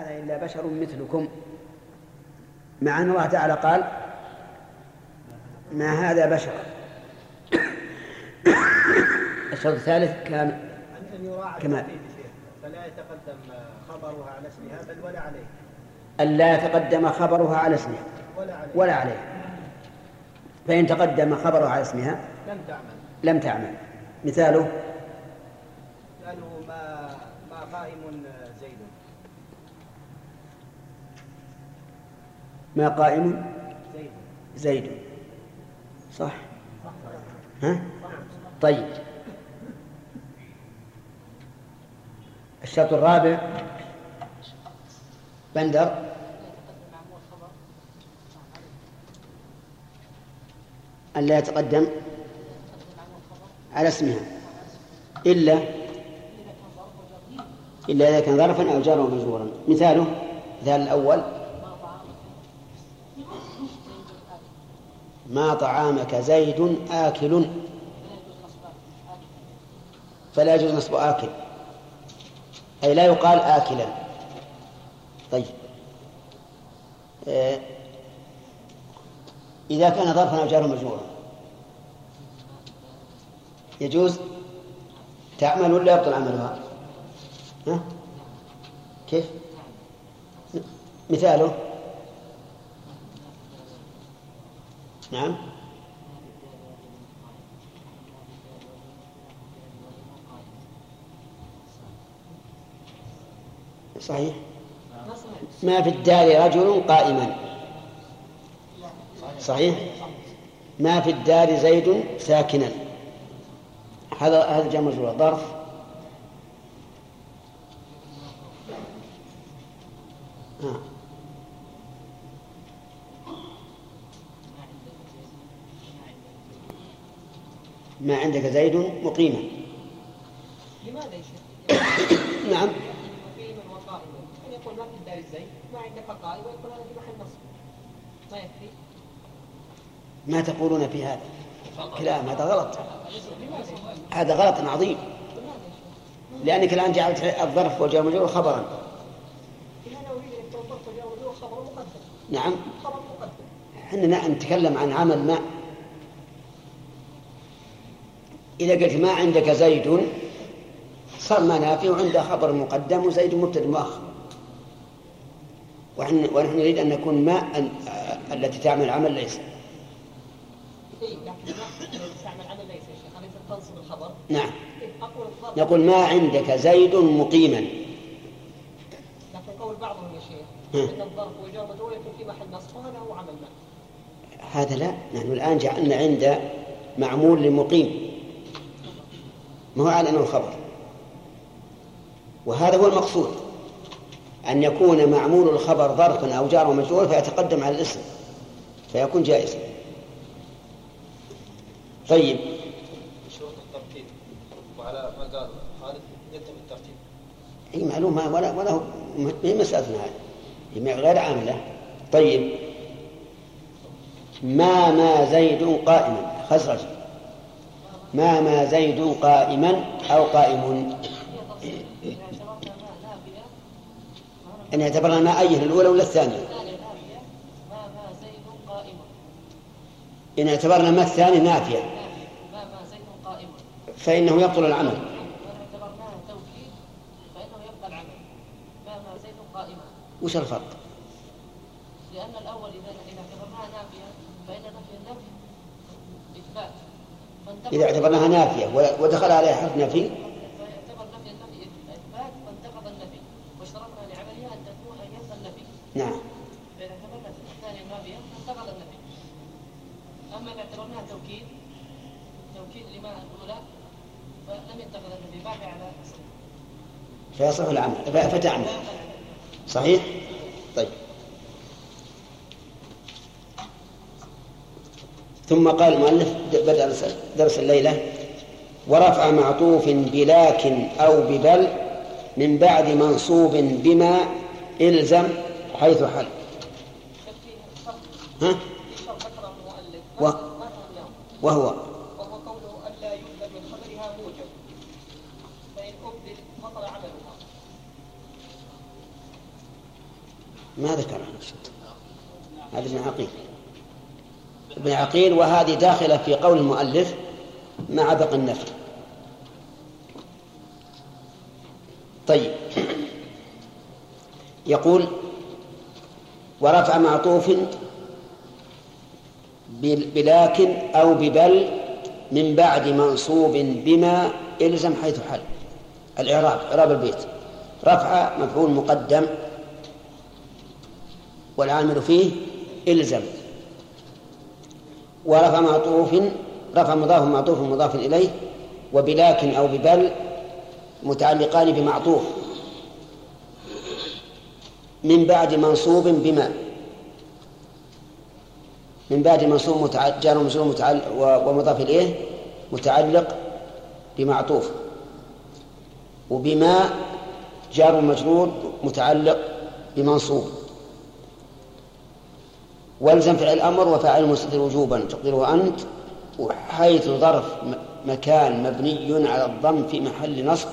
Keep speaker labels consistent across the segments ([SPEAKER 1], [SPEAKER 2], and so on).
[SPEAKER 1] هذا إلا بشر مثلكم. مع أن الله تعالى قال ما هذا بشر؟ الشرط الثالث كان كمال
[SPEAKER 2] فلا يتقدم خبرها على اسمها بل ولا عليه.
[SPEAKER 1] أن لا يتقدم خبرها على اسمها.
[SPEAKER 2] ولا عليه.
[SPEAKER 1] ولا عليه. فإن تقدم خبرها على اسمها
[SPEAKER 2] لم تعمل.
[SPEAKER 1] لم تعمل. مثاله؟
[SPEAKER 2] قالوا ما ما قائم زيد.
[SPEAKER 1] ما قائم؟
[SPEAKER 2] زيد.
[SPEAKER 1] صح. ها؟ طيب. الشرط الرابع. بندر. أن لا يتقدم على اسمها. إلا إلا إذا كان ظرفا أو جارا ومجرورا مثاله مثال الأول. ما طعامك زيد آكل. فلا يجوز نصب آكل. أي لا يقال آكلا. طيب. آه، إذا كان ظرفا أو جارا مجرورا. يجوز؟ تعمل ولا يبطل عملها؟ ها؟ كيف؟ مثاله. نعم. صحيح. ما في الدار رجل قائما. صحيح. ما في الدار زيد ساكنا. هذا هذا جمع ظرف آه. ما عندك زيد مقيما
[SPEAKER 3] لماذا يا شيخ؟
[SPEAKER 1] نعم.
[SPEAKER 3] مقيما وقائما أن يقول ما في الدار زيد ما عندك قائم ويقول هذا؟ في محل نصب ما يكفي
[SPEAKER 1] ما تقولون في هذا كلام هذا غلط. هذا غلط عظيم. لأنك الآن جعلت الظرف والجار خبرا.
[SPEAKER 3] والمجرور خبر مقدم.
[SPEAKER 1] نعم إحنا نتكلم عن عمل ما إذا قلت ما عندك زيد صار ما نافي وعنده خبر مقدم وزيد مبتدأ مؤخر. ونحن ونحن نريد أن نكون ما أن- آه، التي تعمل عمل ليس.
[SPEAKER 3] لكن ما تستعمل عمل ليس يا شيخ أليس تنصب الخبر؟
[SPEAKER 1] نعم. نقول ما عندك زيد مقيما.
[SPEAKER 3] لكن قول بعضهم يا شيخ
[SPEAKER 1] ها.
[SPEAKER 3] أن الظرف يكون في محل نصب وهذا هو عمل ما.
[SPEAKER 1] هذا لا. نحن الآن جعلنا عند معمول لمقيم. ما هو على أنه خبر وهذا هو المقصود أن يكون معمول الخبر ظرفا أو جار ومجرور فيتقدم على الاسم فيكون جائزا. طيب.
[SPEAKER 4] شروط الترتيب وعلى ما قال يتم الترتيب.
[SPEAKER 1] هي معلومة ولا ولا هو مسألتنا هذه هي غير عاملة. طيب. ما ما زيد قائما خزرج. ما ما زيد قائما أو قائم. أن يعتبرنا ما أية الأولى ولا الثانية؟ إن اعتبرنا ما الثاني
[SPEAKER 3] قائم
[SPEAKER 1] فإنه يبطل العمل.
[SPEAKER 3] وإن اعتبرناها توكيد فإنه يبقى العمل ما ما زيد قائما
[SPEAKER 1] وش الفرق؟
[SPEAKER 3] لأن الأول إذا إذا اعتبرناها نافية فإن نفي النفي إثبات فانتقل-
[SPEAKER 1] إذا اعتبرناها نافية ودخل عليها حرف نفي نعم.
[SPEAKER 3] أما إذا اعتبرناها توكيد توكيد لما الأولى فلم أصله
[SPEAKER 1] فيصح العمل فتعمل صحيح؟ طيب. ثم قال المؤلف بدأ درس الليلة ورفع معطوف بلاكن أو ببل من بعد منصوب بما إلزم حيث حل. ها؟ و- وهو. ما ذكرها هذا ابن عقيل ابن عقيل وهذه داخلة في قول المؤلف مع بقى النفي طيب. يقول ورفع معطوف بلكن أو ببل من بعد منصوب بما إلزم حيث حل. الإعراب إعراب البيت. رفع مفعول مقدم والعامل فيه إلزم. ورفع معطوف رفع مضاف معطوف مضاف إليه وبلكن أو ببل متعلقان بمعطوف. من بعد منصوب بما. من بعد منصوب جار ومجرور متعلق ومضاف إليه متعلق بمعطوف. وبما جار ومجرور متعلق بمنصوب. والزم فعل الأمر وفاعل مستتر وجوبا. تقدره أنت وحيث ظرف مكان مبني على الضم في محل نصب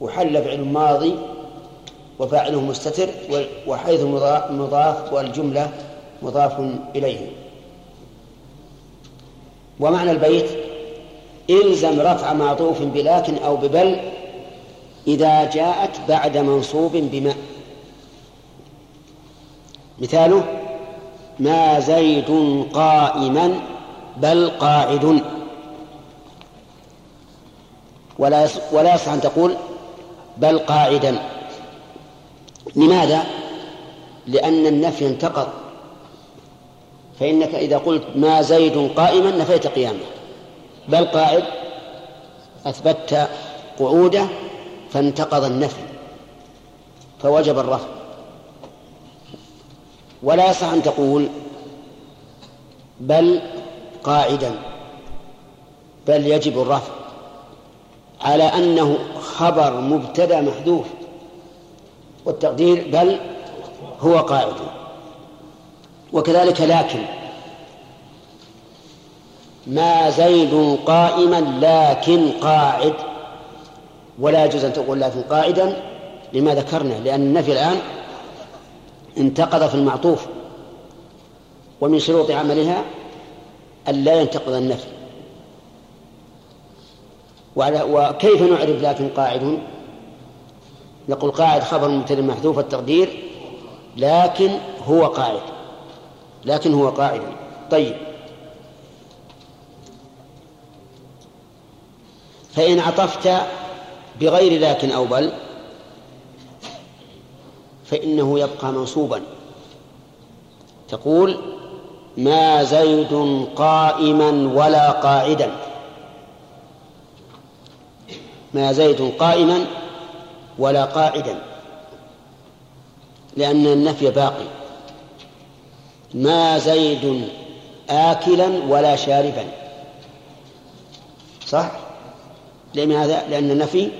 [SPEAKER 1] وحل فعل ماضي وفاعله مستتر وحيث مضاف والجملة مضاف إليه. ومعنى البيت إلزم رفع معطوف بلكن أو ببل إذا جاءت بعد منصوب بما مثاله ما زيد قائما بل قاعد. ولا ولا يصح أن تقول بل قاعدا. لماذا؟ لأن النفي انتقض. فإنك إذا قلت ما زيد قائما نفيت قيامه. بل قاعد أثبتت قعوده فانتقض النفي. فوجب الرفع. ولا يصح أن تقول بل قاعدا بل يجب الرفع على أنه خبر مبتدأ محذوف والتقدير بل هو قاعد. وكذلك لكن ما زيد قائما لكن قاعد ولا يجوز أن تقول لكن قاعدا لما ذكرنا لأن النفي الآن انتقض في المعطوف ومن شروط عملها أن لا ينتقض النفي. وكيف نعرف لكن قاعد؟ نقول قاعد خبر مبتدا محذوف التقدير لكن هو قاعد. لكن هو قاعد. طيب. فإن عطفت بغير لكن أو بل فإنه يبقى منصوبا. تقول ما زيد قائما ولا قاعدا. ما زيد قائما ولا قاعدا. لأن النفي باقي. ما زيد آكلا ولا شاربا. صح؟ لماذا؟ لأن النفي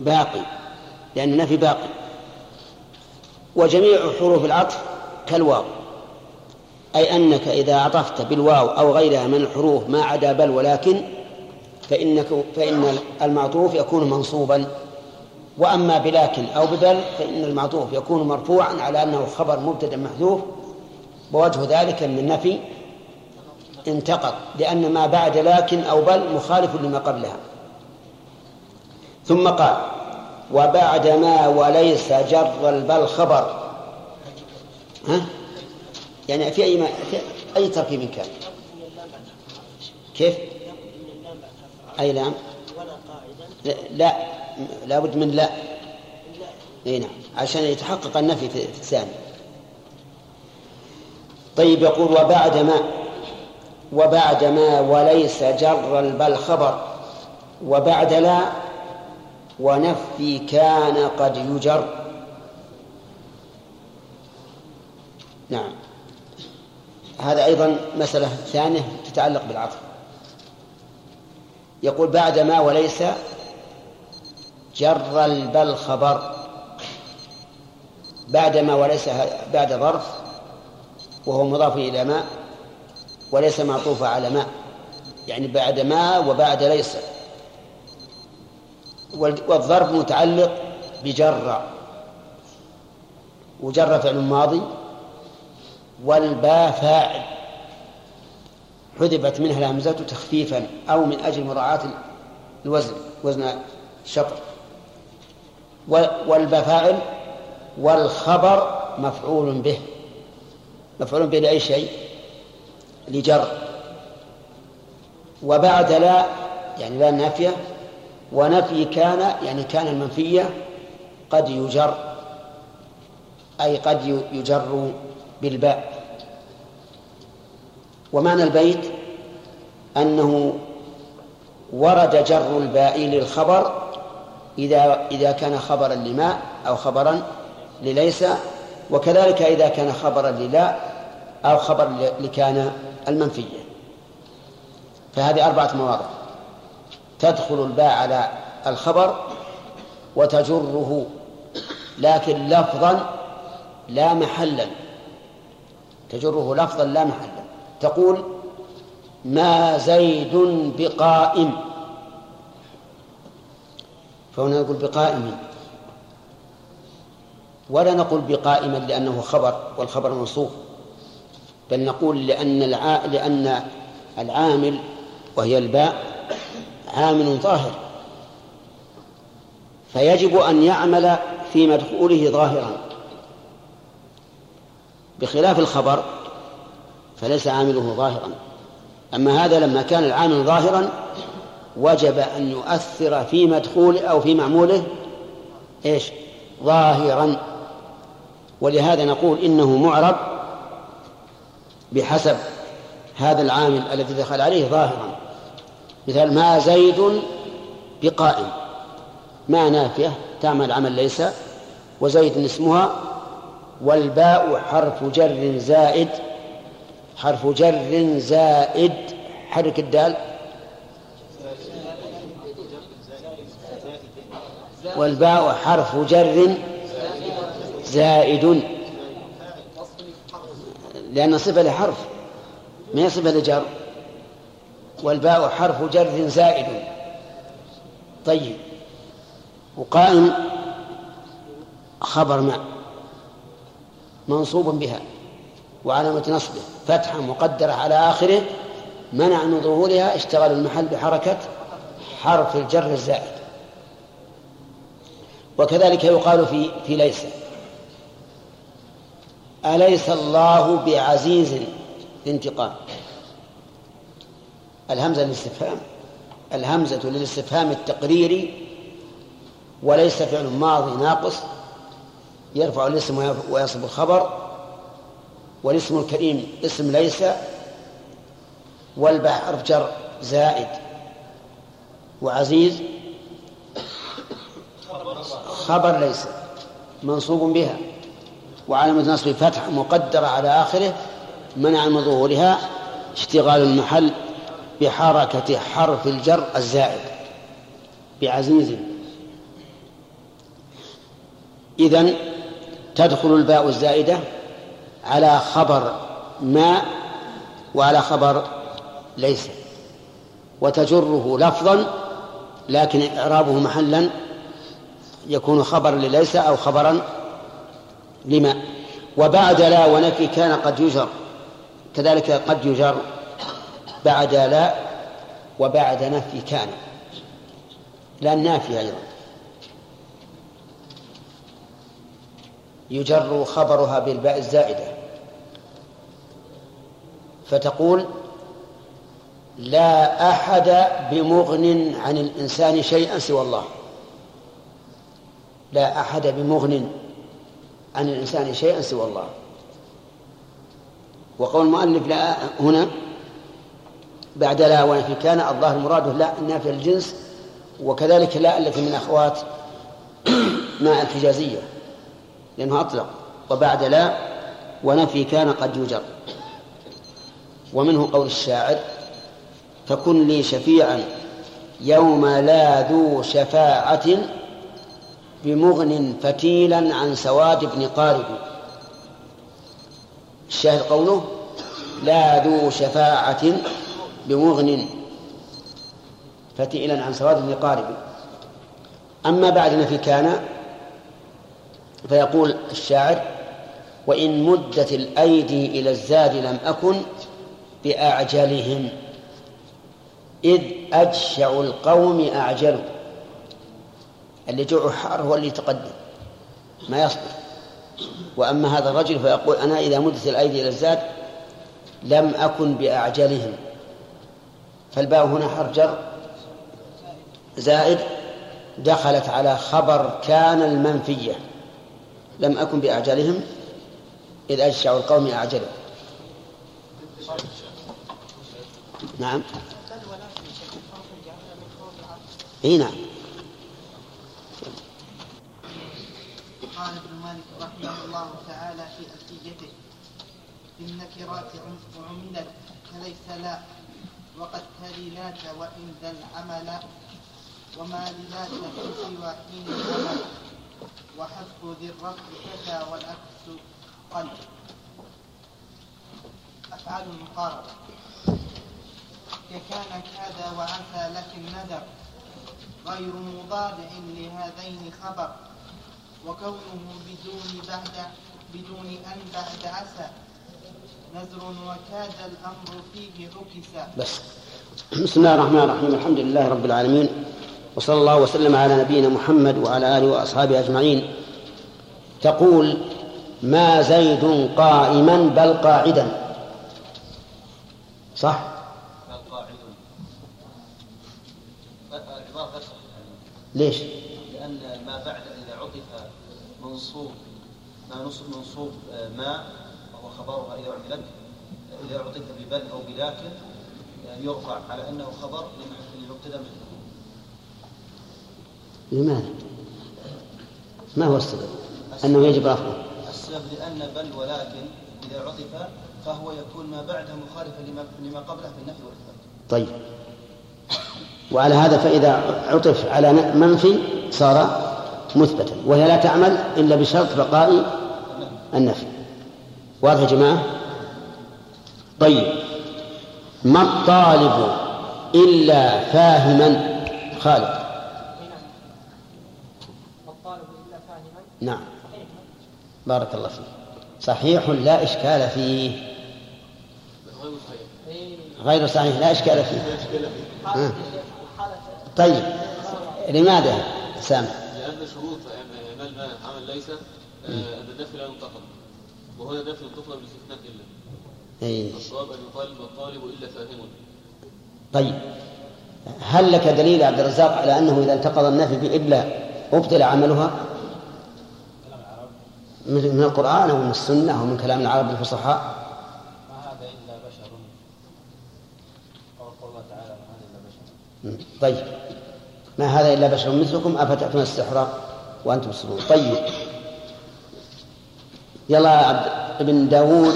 [SPEAKER 1] باقي. لأن النفي باقي. وجميع حروف العطف كالواو. أي أنك إذا عطفت بالواو أو غيرها من الحروف ما عدا بل ولكن فإنك فإن المعطوف يكون منصوبا. وأما بلكن أو ببل فإن المعطوف يكون مرفوعا على أنه خبر مبتدأ محذوف. ووجه ذلك أن النفي انتقض لأن ما بعد لكن أو بل مخالف لما قبلها. ثم قال وبعد ما وليس جر البل خبر. ها؟ يعني في أي ما أي تركيب كان؟ كيف؟ أي لام؟ لا, لا لابد من لا. إي نعم عشان يتحقق النفي في الثاني. طيب يقول وبعد ما وبعد ما وليس جر البل خبر. وبعد لا ونفي كان قد يجر. نعم. هذا أيضا مسألة ثانية تتعلق بالعطف. يقول بعد ما وليس جر البل خبر. بعد ما وليس بعد ظرف وهو مضاف إلى ما وليس معطوفا على ما يعني بعد ما وبعد ليس. والظرف متعلق بجر. وجر فعل ماضي. والباء فاعل. حذفت منها الهمزة تخفيفا أو من أجل مراعاة الوزن وزن الشطر. والباء فاعل. والخبر مفعول به. مفعول به لأي شيء؟ لجر. وبعد لا يعني لا نافية ونفي كان يعني كان المنفية قد يجر أي قد يجر بالباء. ومعنى البيت أنه ورد جر الباء للخبر إذا إذا كان خبرا لما أو خبرا لليس وكذلك إذا كان خبرا للا أو خبر لكان المنفية. فهذه أربعة مواضع. تدخل الباء على الخبر وتجره لكن لفظا لا محلا تجره لفظا لا محلا تقول ما زيد بقائم فهنا نقول بقائم ولا نقول بقائما لأنه خبر والخبر منصوب بل نقول لأن. لأن العامل وهي الباء عامل ظاهر فيجب أن يعمل في مدخوله ظاهرا. بخلاف الخبر فليس عامله ظاهرا. أما هذا لما كان العامل ظاهرا وجب أن يؤثر في مدخوله أو في معموله إيش؟ ظاهرا. ولهذا نقول إنه معرب بحسب هذا العامل الذي دخل عليه ظاهرا. مثال ما زيد بقائم. ما نافية تعمل عمل ليس. وزيد اسمها والباء حرف جر زائد. حرف جر زائد. حرك الدال. والباء حرف جر زائد. لأن صفة لحرف ما هي صفة لجر؟ والباء حرف جر زائد. طيب. وقائم خبر ما. منصوب بها. وعلامة نصبه. فتحة مقدرة على آخره. منع من ظهورها. اشتغال المحل بحركة حرف الجر الزائد. وكذلك يقال في في ليس. أليس الله بعزيز في انتقام الهمزة للاستفهام. الهمزة للاستفهام التقريري وليس فعل ماضي ناقص يرفع الاسم ويصب الخبر والاسم الكريم اسم ليس والباء حرف جر زائد وعزيز خبر ليس منصوب بها. وعلامة نصب فتح مقدرة على آخره منع من ظهورها اشتغال المحل بحركة حرف الجر الزائد بعزيز إذن تدخل الباء الزائدة على خبر ما وعلى خبر ليس. وتجره لفظا لكن إعرابه محلا يكون خبرا لليس أو خبرا لما. وبعد لا ونفي كان قد يجر كذلك قد يجر. بعد لا وبعد نفي كان. لا النافية أيضا. يجر خبرها بالباء الزائدة. فتقول لا أحد بمغن عن الإنسان شيئا سوى الله. لا أحد بمغن عن الإنسان شيئا سوى الله. وقول المؤلف لا هنا بعد لا ونفي كان الظاهر مراده لا النافية الجنس وكذلك لا التي من أخوات ماء الحجازية لأنه أطلق وبعد لا ونفي كان قد يجر. ومنه قول الشاعر فكن لي شفيعا يوم لا ذو شفاعة بمغن فتيلا عن سواد بن قارب. الشاهد قوله لا ذو شفاعة بمغن فتيلا عن سواد بن قارب. أما بعد نفي كان فيقول الشاعر وإن مدت الأيدي إلى الزاد لم أكن بأعجلهم إذ أجشع القوم أعجل اللي جوعه حار هو اللي يتقدم ما يصبر وأما هذا الرجل فيقول أنا إذا مدت الأيدي إلى الزاد لم أكن بأعجلهم. فالباء هنا حرف جر. زائد دخلت على خبر كان المنفية. لم أكن بأعجلهم إذ أجشع القوم أعجلهم. نعم. إي نعم.
[SPEAKER 5] قال ابن مالك رحمه الله تعالى في ألفيته بالنكرات عملت فليس لا. وقد تلي لات وإن ذا العمل وما للات من سوى حين العمل. وحذف ذي الرفع كذا والعكس قل أفعال المقاربة ككان كذا وعسى لكن ندر غير مضارع لهذين خبر. وكونه بدون بعد بدون أن بعد عسى. نذر وكاد الأمر فيه عكسا
[SPEAKER 1] بس. بسم الله الرحمن الرحيم. الحمد لله رب العالمين. وصلى الله وسلم على نبينا محمد وعلى آله وأصحابه أجمعين. تقول ما زيد قائما بل قاعدا. صح؟ ليش؟
[SPEAKER 4] لأن ما بعد إذا عطف منصوب ما نصب منصوب آه، ما وهو خبرها إذا عملت إذا عطف ببل أو بلكن آه، يرفع على أنه خبر للمبتدأ محذوف
[SPEAKER 1] لماذا؟ ما هو السبب؟ أنه يجب رفعه.
[SPEAKER 4] السبب لأن بل ولكن إذا عطف فهو يكون ما بعده مخالفا لما لما قبله في النفي والإثبات.
[SPEAKER 1] طيب. وعلى هذا فإذا عطف على منفي صار مثبتا وهي لا تعمل إلا بشرط بقاء النفي. واضح يا جماعة؟ طيب ما الطالب إلا فاهما؟ خالد. نعم. بارك الله فيك. صحيح لا إشكال فيه. غير صحيح لا إشكال فيه. ها. طيب لماذا؟ سامع
[SPEAKER 6] لأن شروط إعمال ما ليس آه، أن النفي لا ينتقد وهنا النفي ينتقد بالاستثناء إلا.
[SPEAKER 1] إيه.
[SPEAKER 6] الصواب أن يقال والطالب إلا فاهم.
[SPEAKER 1] طيب. هل لك دليل يا عبد الرزاق على أنه إذا انتقض النفي بإلا أبطل عملها؟ من من القرآن أو من السنة أو من كلام العرب الفصحاء؟
[SPEAKER 7] ما هذا إلا بشر. أو قول الله تعالى ما هذا إلا بشر.
[SPEAKER 1] طيب. ما هذا إلا بشر؟ مثلكم أفتأتون السحر وأنتم تبصرون طيب. يلا يا عبد ابن داود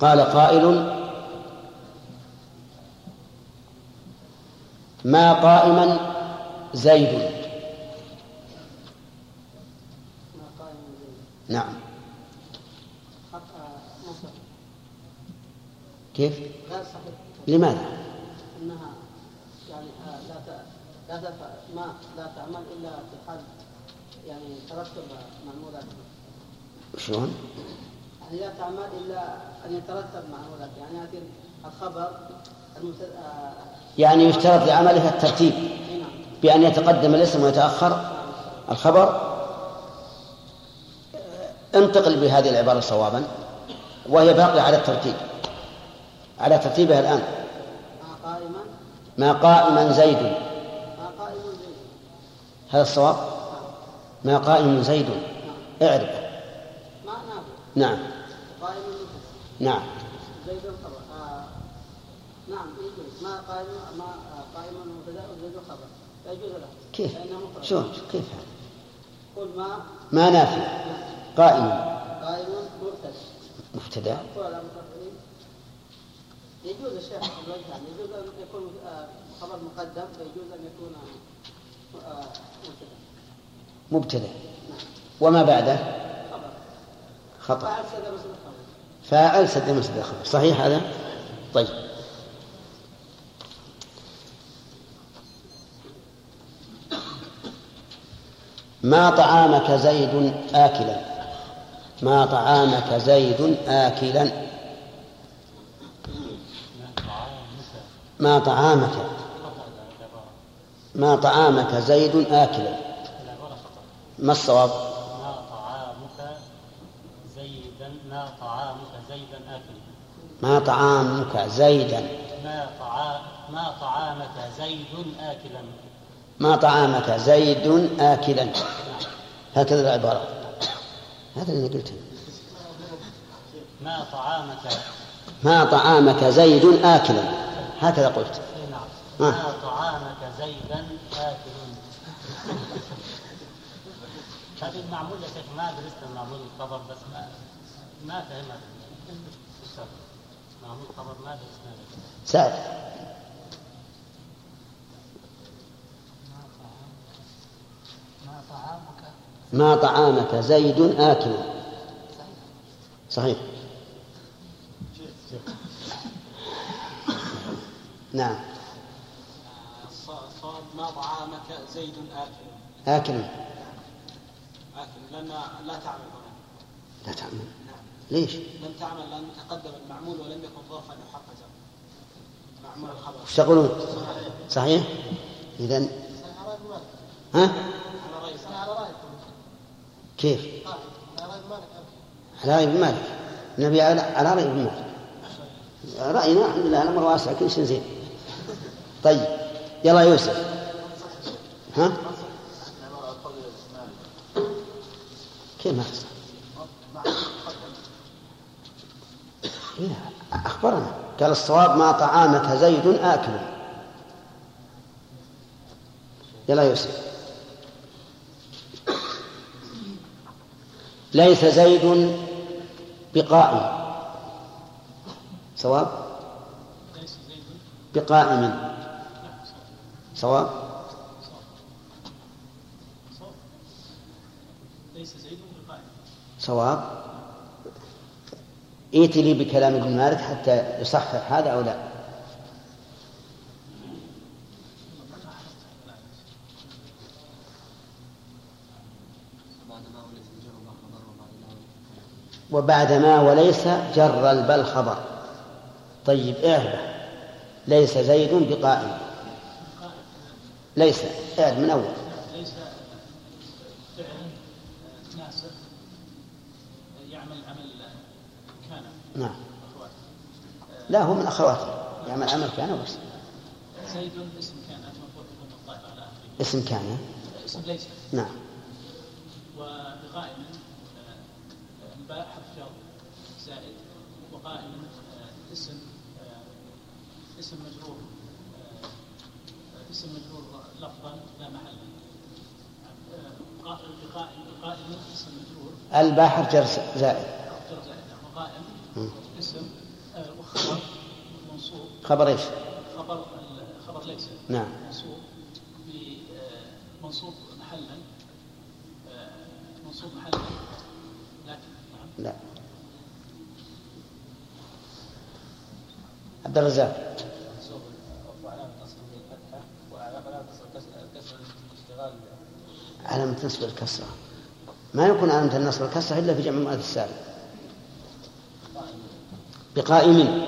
[SPEAKER 1] قال قائل ما قائما زيد. نعم. كيف؟
[SPEAKER 8] صحيح
[SPEAKER 1] لماذا؟
[SPEAKER 8] إنها يعني آه، لا تعمل إلا في حال يعني ترتب معمولات
[SPEAKER 1] شلون؟
[SPEAKER 8] يعني لا تعمل إلا أن يترتب معمولات يعني ياتي الخبر المت... آه،
[SPEAKER 1] يعني يشترط لعملها الترتيب.
[SPEAKER 8] نعم.
[SPEAKER 1] بأن يتقدم الاسم ويتأخر الخبر. انتقل بهذه العبارة صوابا وهي باقية على الترتيب. على ترتيبها الآن.
[SPEAKER 8] ما قائما؟
[SPEAKER 1] ما قائما زيد.
[SPEAKER 8] ما قائم زيد.
[SPEAKER 1] هذا الصواب؟ ما قائم زيد.
[SPEAKER 8] نعم.
[SPEAKER 1] اعرف. نعم.
[SPEAKER 8] قائم
[SPEAKER 1] نعم.
[SPEAKER 8] زيد الخبر. آه نعم يجوز. ما قائم ما آه قائم وزيد الخبر. يجوز له.
[SPEAKER 1] كيف؟ شو كيف؟ هذا
[SPEAKER 8] قل ما.
[SPEAKER 1] ما نافع. قائم.
[SPEAKER 8] قائم مبتدأ.
[SPEAKER 1] مبتدا
[SPEAKER 8] يجوز الشيخ يعني يجوز أن يكون آه، خبر مقدم ويجوز أن يكون آه، مبتدأ.
[SPEAKER 1] مبتدأ. وما بعده؟ خطأ. فاعل سد مسجد الخبر صحيح هذا؟ طيب. ما طعامك زيد آكلا؟ ما طعامك زيد آكلا؟ ما طعامك؟ ما طعامك زيد آكلا؟ ما الصواب؟
[SPEAKER 9] ما طعامك زيدا ما طعامك زيدا آكلا
[SPEAKER 1] ما طعامك زيدا.
[SPEAKER 9] ما طعا ما طعامك زيد آكلا.
[SPEAKER 1] ما طعامك زيد آكلا. هكذا العبارة. هذا اللي قلته.
[SPEAKER 9] ما طعامك
[SPEAKER 1] ما طعامك زيد آكلا. هكذا قلت.
[SPEAKER 9] نعم
[SPEAKER 1] آه.
[SPEAKER 9] ما طعامك زيدا آكل هذه المعمول يا شيخ ما درست المعمول الخبر بس ما ما فهمت. معمول
[SPEAKER 1] سعد
[SPEAKER 8] ما طعامك
[SPEAKER 1] ما طعامك زيد آكلا صحيح نعم
[SPEAKER 10] ما طعامك زيد آكل
[SPEAKER 1] آكلا
[SPEAKER 10] آكل لأن لا تعمل هنا
[SPEAKER 1] لا تعمل ليش؟
[SPEAKER 10] لم تعمل لأن تقدم المعمول ولم يكن ظرفا محققا معمول الخبر
[SPEAKER 1] وش تقولون؟ صحيح؟ إذا ها؟ كيف؟ على رأي ابن مالك النبي على على رأي ابن مالك رأينا الحمد لله الأمر واسع كل شيء زين طيب يلا يوسف ها؟ كيف ما أخبرنا. قال الصواب ما طعامك زيد آكل. يلا يوسف. ليس زيد بقائم. صواب؟ بقائم. صواب؟ صواب. ائت لي بكلام ابن مالك حتى يصحح هذا أو لا؟ وبعد ما وليس جر البل خبر. طيب اعرف. ليس زيد بقائم. ليس اعرف من أول.
[SPEAKER 10] ليس فعل ناسخ يعمل عمل كان
[SPEAKER 1] نعم. لا هو من اخواته يعمل عمل كان بس
[SPEAKER 10] زيد اسم كان
[SPEAKER 1] اسم كان.
[SPEAKER 10] اسم ليس.
[SPEAKER 1] نعم.
[SPEAKER 10] وبقائم آه، الباء حرف جر زائد. وقائم آه، اسم آه، اسم مجرور اسم مجرور لفظا لا محل. قا- بقائم بقائم اسم مجرور.
[SPEAKER 1] زائد.
[SPEAKER 10] حرف جر زائد. وقائم اسم؟ آه، وخبر منصوب
[SPEAKER 1] خبر إيش؟
[SPEAKER 10] خبر خبر ليس.
[SPEAKER 1] نعم.
[SPEAKER 10] منصوب آه، منصوب محلا. آه، منصوب محلا. لكن نعم.
[SPEAKER 1] لا. عبد الرزاق. علامة نصب الكسرة. ما يكون علامة النصب الكسرة إلا في جمع المؤنث السالم. بقائم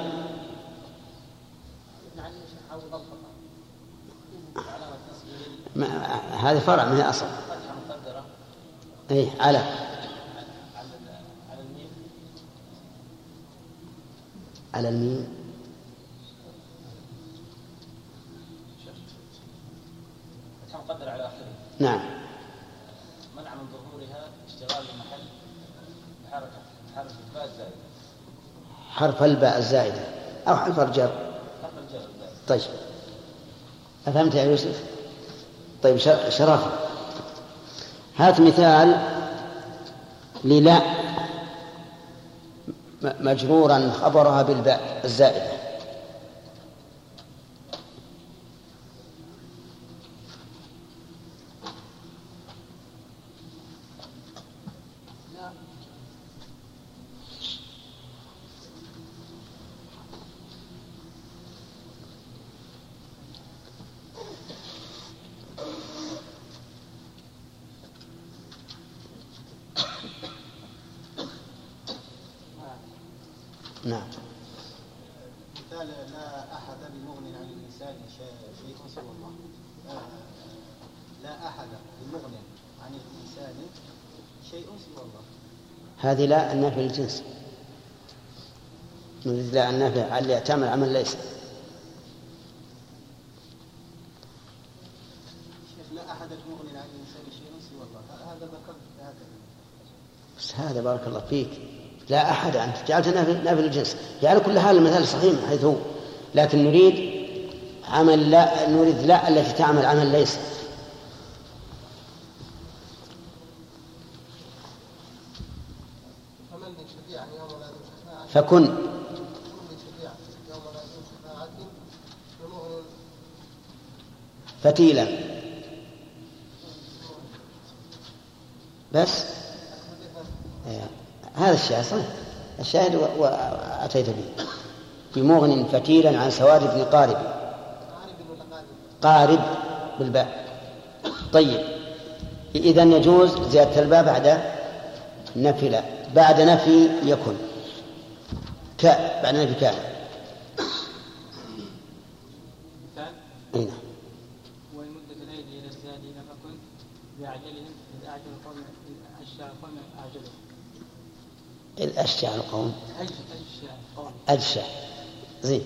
[SPEAKER 1] هذا فرع من الأصل. أي على.
[SPEAKER 2] على الميم.
[SPEAKER 1] نعم
[SPEAKER 2] منع من ظهورها اشتغال المحل بحركة حرف الفاء الزائدة
[SPEAKER 1] حرف الباء الزائدة أو حرف الجر. طيب. أفهمت يا يوسف؟ طيب شرف. هات مثال للا مجرورا خبرها بالباء الزائدة. نعم.
[SPEAKER 11] مثال لا أحد بمغن عن الإنسان شيء سوى الله. آه، لا أحد بمغن عن الإنسان شيء سوى الله.
[SPEAKER 1] هذه لا النافع للجنس. نريد لا النافع اللي تعمل عمل ليس.
[SPEAKER 11] لا أحد عن الإنسان شيء سوى الله. هذا ذكرت هذا.
[SPEAKER 1] بس هذا بارك الله فيك. لا أحد أنت جعلت نافع نافع للجنس على كل حال المثال صحيح من حيث هو. لكن نريد عمل لا نريد لا التي تعمل عمل ليس. فكن. فتيلا. بس. الشاهد صح الشاهد وأتيت به. بمغن فتيلا عن سواد بن قارب. قارب بالباء. طيب. إذا يجوز زيادة الباء بعد نفي لا بعد نفي يكن كاء. بعد نفي كان
[SPEAKER 12] مثال
[SPEAKER 1] أي نعم
[SPEAKER 12] وإن مدة الأيدي إلى الزاد لم أكن بأعجلهم إذ أعجل القوم إذ أشجع القوم أعجلهم
[SPEAKER 1] الأشجع القوم. أجشع زين.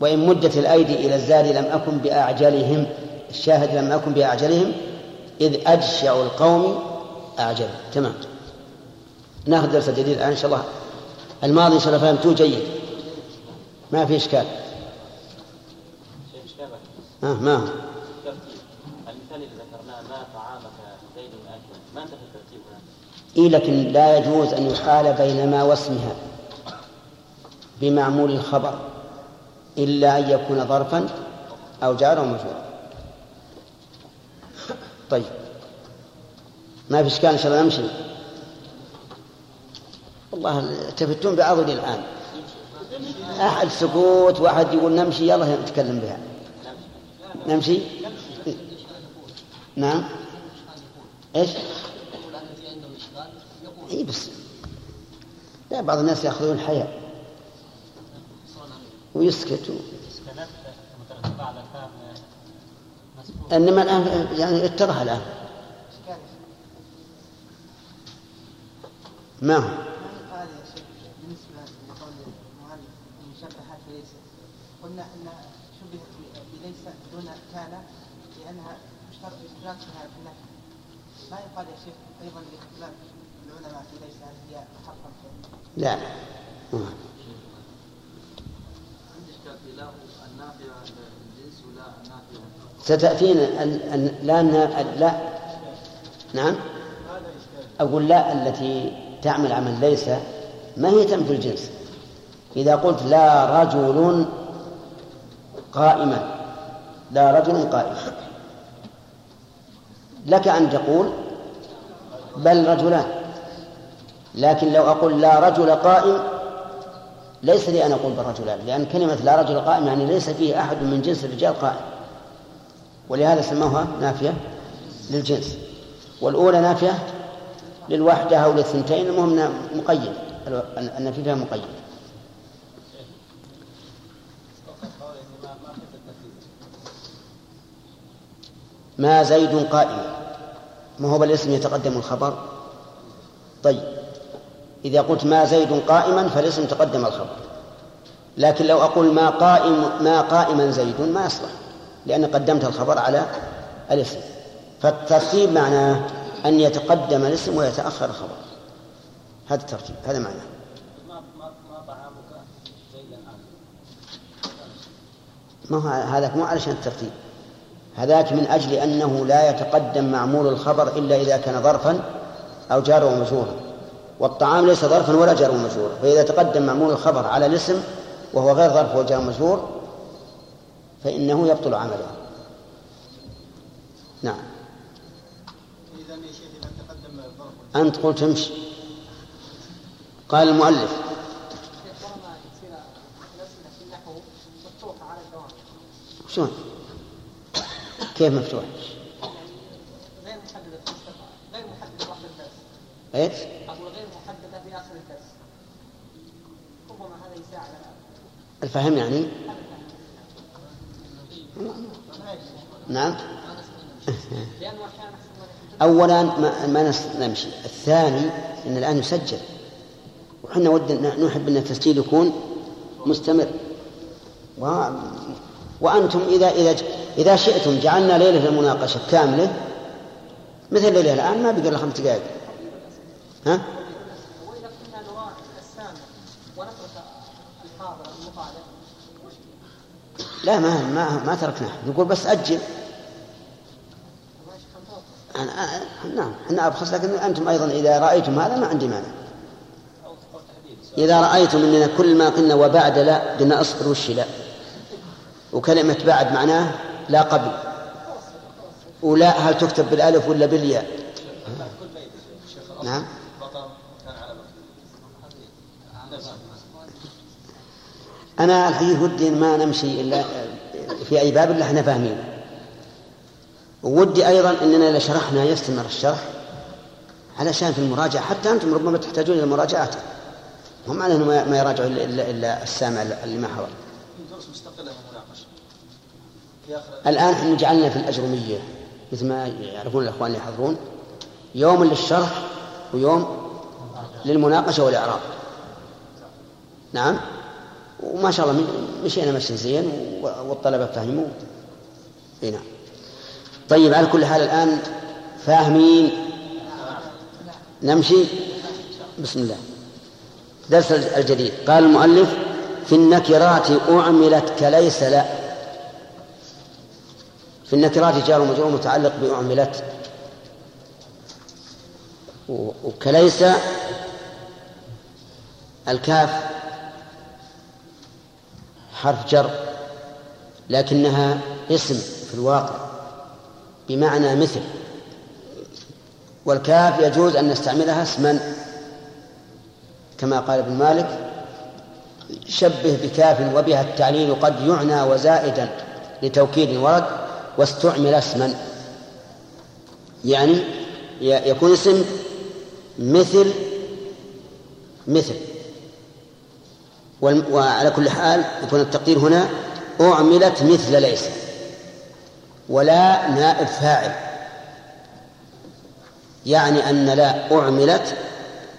[SPEAKER 1] وإن مدت الأيدي إلى الزاد لم أكن بأعجلهم الشاهد لم أكن بأعجلهم إذ أجشع القوم أعجل. تمام. ناخذ درس جديد الآن إن شاء الله. الماضي إن شاء الله فهمتوه جيد. ما في إشكال. آه ما هو
[SPEAKER 13] ترتيب المثال اللي ذكرناه ما طعامك زيد أكلا ما انتهى الترتيب هنا
[SPEAKER 1] إيه لكن لا يجوز أن يحال بين ما واسمها بمعمول الخبر إلا أن يكون ظرفا أو جارا ومجرورا طيب. ما في إشكال إن شاء الله نمشي. والله تفتون بعضدي الآن. أحد سكوت واحد يقول نمشي يلا نتكلم بها. نمشي؟ نعم. إيش؟ اي بس. لا بعض الناس يأخذون حياء ويسكت إنما الآن يعني اتضح الآن. ما هو؟
[SPEAKER 8] قلنا أن شبهت بليس دون كان لأنها مشترك اشتراكها في النفي ما يقال يا شيخ أيضا لاختلاف
[SPEAKER 1] لا. ستأتينا لا لا. نعم. أقول لا التي تعمل عمل ليس ما هي تنفي الجنس؟ إذا قلت لا رجل قائما لا رجل قائم. لك أن تقول بل رجلان. لكن لو أقول لا رجل قائم ليس لي أن أقول بالرجلان لأن كلمة لا رجل قائم يعني ليس فيه أحد من جنس الرجال قائم. ولهذا سموها نافية للجنس. والأولى نافية للوحدة أو للثنتين المهم مقيد أن فيها مقيد. ما زيد قائم؟ ما هو بالاسم يتقدم الخبر؟ طيب. إذا قلت ما زيد قائما فالاسم تقدم الخبر. لكن لو أقول ما قائم ما قائما زيد ما يصلح لأن قدمت الخبر على الاسم. فالترتيب معناه أن يتقدم الاسم ويتأخر الخبر. هذا الترتيب هذا معناه.
[SPEAKER 10] ما
[SPEAKER 1] هو هذاك؟ مو علشان الترتيب. هذاك من أجل أنه لا يتقدم معمول الخبر إلا إذا كان ظرفا أو جار ومجرورا. والطعام ليس ظرفا ولا جار ومجرورا فإذا تقدم معمول الخبر على الاسم وهو غير ظرف وجار مجرور فإنه يبطل عمله. نعم. أنت قلت امشي. قال المؤلف. شلون؟ كيف مفتوح؟
[SPEAKER 8] غير المستقبل غير الدرس
[SPEAKER 1] إيش
[SPEAKER 8] أقول غير محددة في آخر الدرس
[SPEAKER 3] ربما هذا يساعد على
[SPEAKER 1] الفهم يعني؟ نعم. اولا ما, ما نمشي. الثاني إن الآن يسجل وحنا ودنا نحب إن التسجيل يكون مستمر. و... وأنتم اذا إذا إذا شئتم جعلنا ليلة المناقشة كاملة. مثل ليلة الآن ما بقى إلا خمس دقائق. ها؟ لا ما ما ما تركناه. نقول بس أجل. أنا نعم إحنا ابخس لكن أنتم أيضا إذا رأيتم هذا ما عندي مانع. إذا رأيتم إننا كل ما قلنا وبعد لا قلنا اصبر وش لا. وكلمة بعد معناه لا قبل. ولا هل تكتب بالألف ولا بالياء؟ نعم. أنا الحقيقة ودي ما نمشي إلا في أي باب إلا إحنا فاهمين. ودي أيضا إننا إذا شرحنا يستمر الشرح علشان في المراجعة حتى أنتم ربما تحتاجون إلى مراجعته هم معنى انه ما يراجعوا الا, إلا السامع اللي ما حضر.
[SPEAKER 4] دروس اخر
[SPEAKER 1] الآن إحنا جعلنا في الأجرمية مثل ما يعرفون الأخوان اللي يحضرون يوم للشرح ويوم للمناقشة والإعراب. نعم؟ وما شاء الله مشينا مشي زين والطلبة فهموا إي نعم. طيب على كل حال الآن فاهمين؟ نمشي؟ بسم الله. درس الجديد. قال المؤلف في النكرات أعملت كليس لا. في النكرات جار ومجرور متعلق بأعملت. وكليس الكاف. حرف جر لكنها اسم في الواقع بمعنى مثل. والكاف يجوز أن نستعملها اسما. كما قال ابن مالك شبه بكاف وبها التعليل قد يعنى وزائدا لتوكيد ورد واستعمل اسما. يعني يكون اسم مثل مثل. وعلى كل حال يكون التقدير هنا أعملت مثل ليس ولا نائب فاعل. يعني أن لا أعملت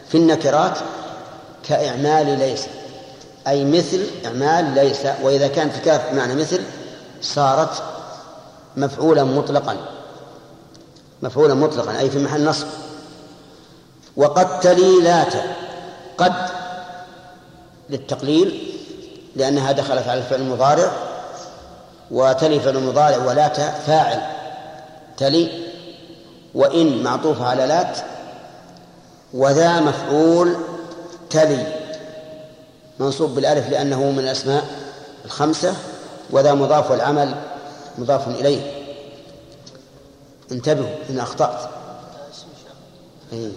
[SPEAKER 1] في النكرات كإعمال ليس أي مثل إعمال ليس. وإذا كانت كاف بمعنى مثل صارت مفعولا مطلقا. مفعولا مطلقا أي في محل نصب. وقد تلي لات قد للتقليل لأنها دخلت على الفعل المضارع وتلي فعل المضارع ولات فاعل تلي وإن معطوفة على لات وذا مفعول تلي منصوب بالألف لأنه من الأسماء الخمسة وذا مضاف والعمل مضاف إليه. انتبهوا إن أخطأت. أي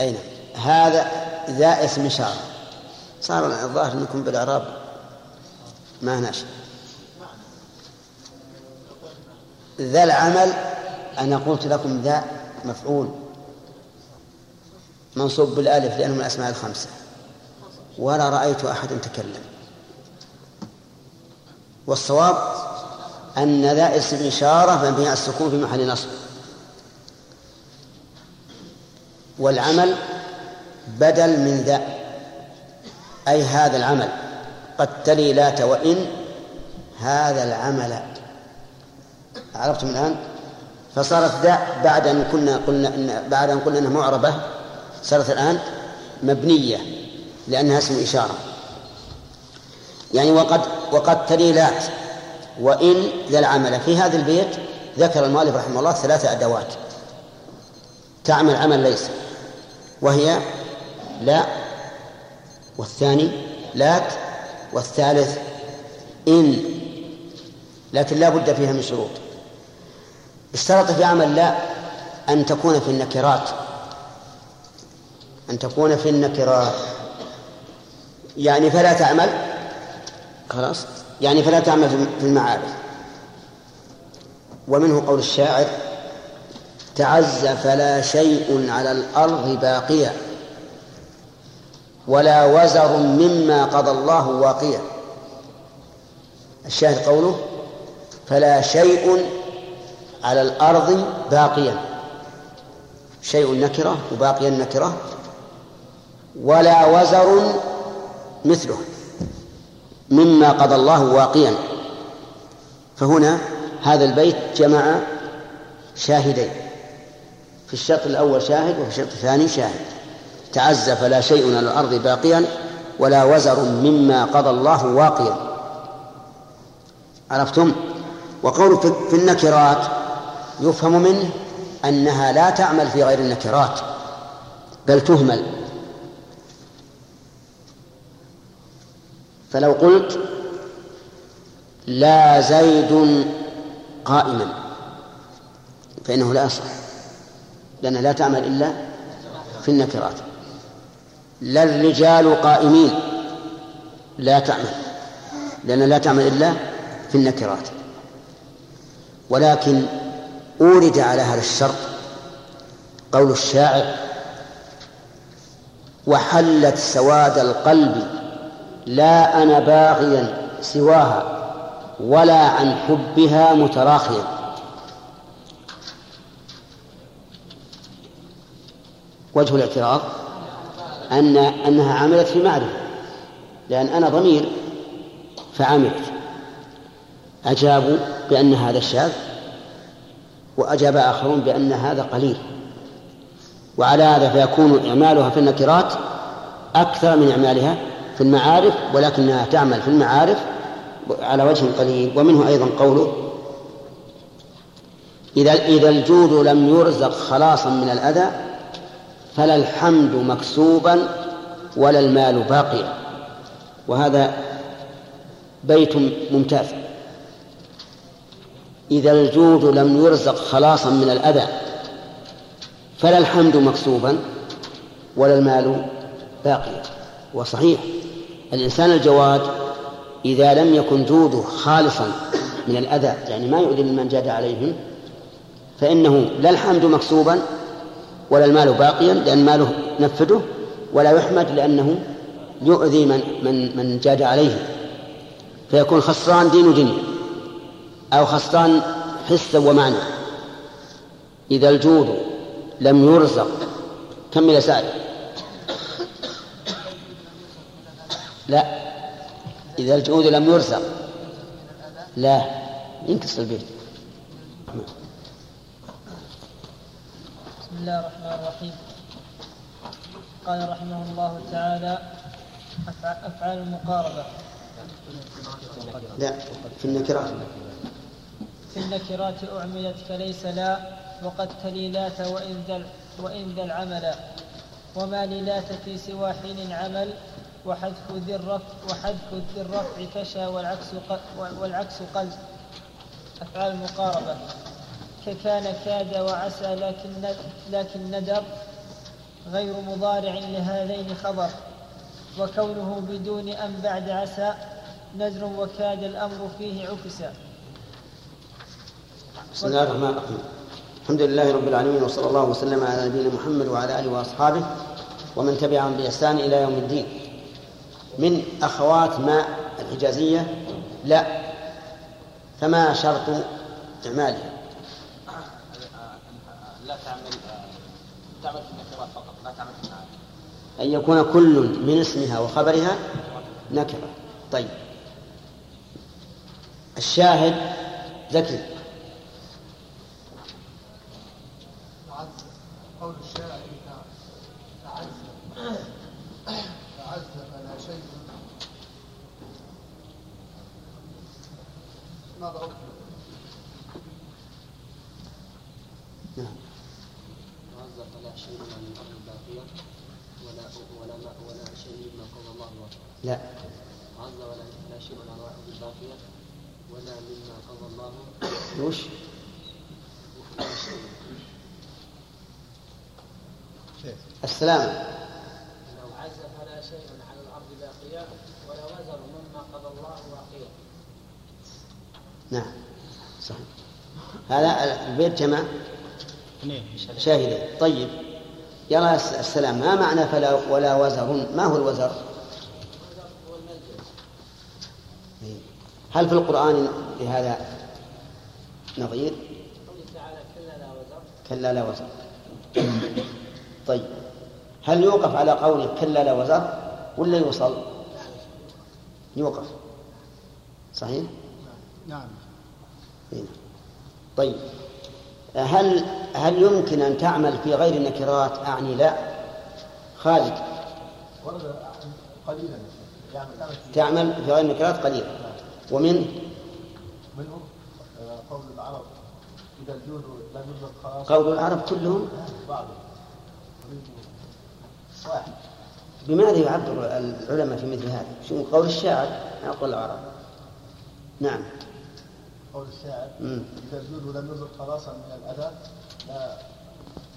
[SPEAKER 1] أين هذا ذا اسم إشارة. صار الظاهر أنكم بالإعراب ما ناشئ ذا العمل أنا قلت لكم ذا مفعول منصوب بالألف لأنه من الأسماء الخمسة. ولا رأيت أحدا تكلم والصواب أن ذا اسم إشارة مبني على السكون في محل نصب. والعمل بدل من ذا. أي هذا العمل. قد تلي لات وإن هذا العمل. عرفتم الآن؟ فصارت ذا بعد أن كنا قلنا إن بعد أن قلنا أنها معربة صارت الآن مبنية لأنها اسم إشارة. يعني وقد وقد تلي لات وإن ذا العمل. في هذا البيت ذكر المؤلف رحمه الله ثلاثة أدوات. تعمل عمل ليس وهي لا والثاني لات والثالث إن. لكن لا بد فيها من شروط. اشترط في عمل لا أن تكون في النكرات. أن تكون في النكرات. يعني فلا تعمل. خلاص. يعني فلا تعمل في المعارف. ومنه قول الشاعر تعز فلا شيء على الأرض باقيا ولا وزر مما قضى الله واقيا. الشاهد قوله فلا شيء على الأرض باقيا. شيء نكرة وباقيا نكرة ولا وزر مثله مما قضى الله واقيا. فهنا هذا البيت جمع شاهدين في الشرط الأول شاهد وفي الشرط الثاني شاهد. تعزى فلا شيء على الأرض باقيا ولا وزر مما قضى الله واقيا. عرفتم؟ وقول في النكرات يفهم منه أنها لا تعمل في غير النكرات بل تهمل. فلو قلت لا زيد قائما فإنه لا يصح لأنها لا تعمل إلا في النكرات. لا الرجال قائمين. لا تعمل. لأنها لا تعمل إلا في النكرات. ولكن أورد على هذا الشرط قول الشاعر وحلت سواد القلب لا أنا باغيا سواها ولا عن حبها متراخيا. وجه الاعتراض أن أنها عملت في معرفة. لأن أنا ضمير فعملت. أجابوا بأن هذا الشاذ وأجاب آخرون بأن هذا قليل. وعلى هذا فيكون إعمالها في النكرات أكثر من إعمالها في المعارف ولكنها تعمل في المعارف على وجه قليل. ومنه أيضا قوله إذا إذا الجود لم يرزق خلاصا من الأذى فلا الحمد مكسوبا ولا المال باقيا. وهذا بيت ممتاز. إذا الجود لم يرزق خلاصا من الأذى فلا الحمد مكسوبا ولا المال باقيا. وصحيح الإنسان الجواد إذا لم يكن جوده خالصا من الأذى يعني ما يؤذي من جاد عليهم فإنه لا الحمد مكسوبا ولا المال باقيا لأن ماله نفده ولا يحمد لأنه يؤذي من من من جاد عليه. فيكون خسران دين ودنيا أو خسران حسا ومعنى. إذا الجود لم يرزق كمل سعد لا. إذا الجود لم يرزق لا. ينكسر البيت.
[SPEAKER 14] بسم الله الرحمن الرحيم قال رحمه الله تعالى أفعال المقاربة
[SPEAKER 1] لا في النكرات.
[SPEAKER 14] في النكرات أعملت فليس لا وقد تليلات وإن ذا وإن ذا العمل وما للات في سوى حين عمل وحذف ذي الرفع وحذف ذي الرفع فشى والعكس والعكس قل أفعال المقاربة. ككان كاد وعسى لكن لكن ندر غير مضارع لهذين خبر وكونه بدون أن بعد عسى نذر وكاد الأمر فيه عكسا
[SPEAKER 1] بسم الله الرحمن الرحيم. الحمد لله رب العالمين وصلى الله وسلم على نبينا محمد وعلى آله وأصحابه ومن تبعهم بإحسان إلى يوم الدين. من أخوات ما الحجازية لا فما شرط اعمالها
[SPEAKER 13] لا تعمل تعمل في النكرات فقط لا تعمل في
[SPEAKER 1] أن يكون كل من اسمها وخبرها نكرة. طيب. الشاهد ذكي
[SPEAKER 15] قول الشاعر تعز تعز فلا شيء ماذا أكمل؟
[SPEAKER 1] نعم
[SPEAKER 13] وعز فلا شيء من الأرض باقيه ولا ولا ما ولا شيء مما قضى الله واقع
[SPEAKER 1] لا
[SPEAKER 13] عز ولا فلا شيء من الأرض باقيه ولا مما قضى الله
[SPEAKER 1] وش
[SPEAKER 13] ولا شيء
[SPEAKER 1] السلام
[SPEAKER 12] لو عز فلا شيء على الأرض باقيا ولا وزر مما قضى الله واقيا
[SPEAKER 1] نعم صحيح هذا البيت جمع شاهدين. طيب. يلا السلام. ما معنى فلا ولا وزر؟ ما هو الوزر؟ هل في القرآن لهذا نظير؟ كلا لا وزر. طيب. هل يوقف على قوله كلا لا وزر ولا يوصل؟ يوقف. صحيح؟
[SPEAKER 11] نعم.
[SPEAKER 1] طيب. هل هل يمكن أن تعمل في غير النكرات؟ أعني لا. خالد.
[SPEAKER 15] ورد قليلا
[SPEAKER 1] تعمل في غير النكرات قليلا ومن؟
[SPEAKER 15] منهم آه، قول العرب إذا الجود لم يدرك خلاص.
[SPEAKER 1] قول العرب كلهم؟
[SPEAKER 15] بعضهم. يريد واحد.
[SPEAKER 1] بماذا يعبر العلماء في مثل هذا؟ شو قول الشاعر؟ قول العرب؟ نعم.
[SPEAKER 15] قول الشاعر. إذا الجود لم يدرك خلاصا من الأذى لا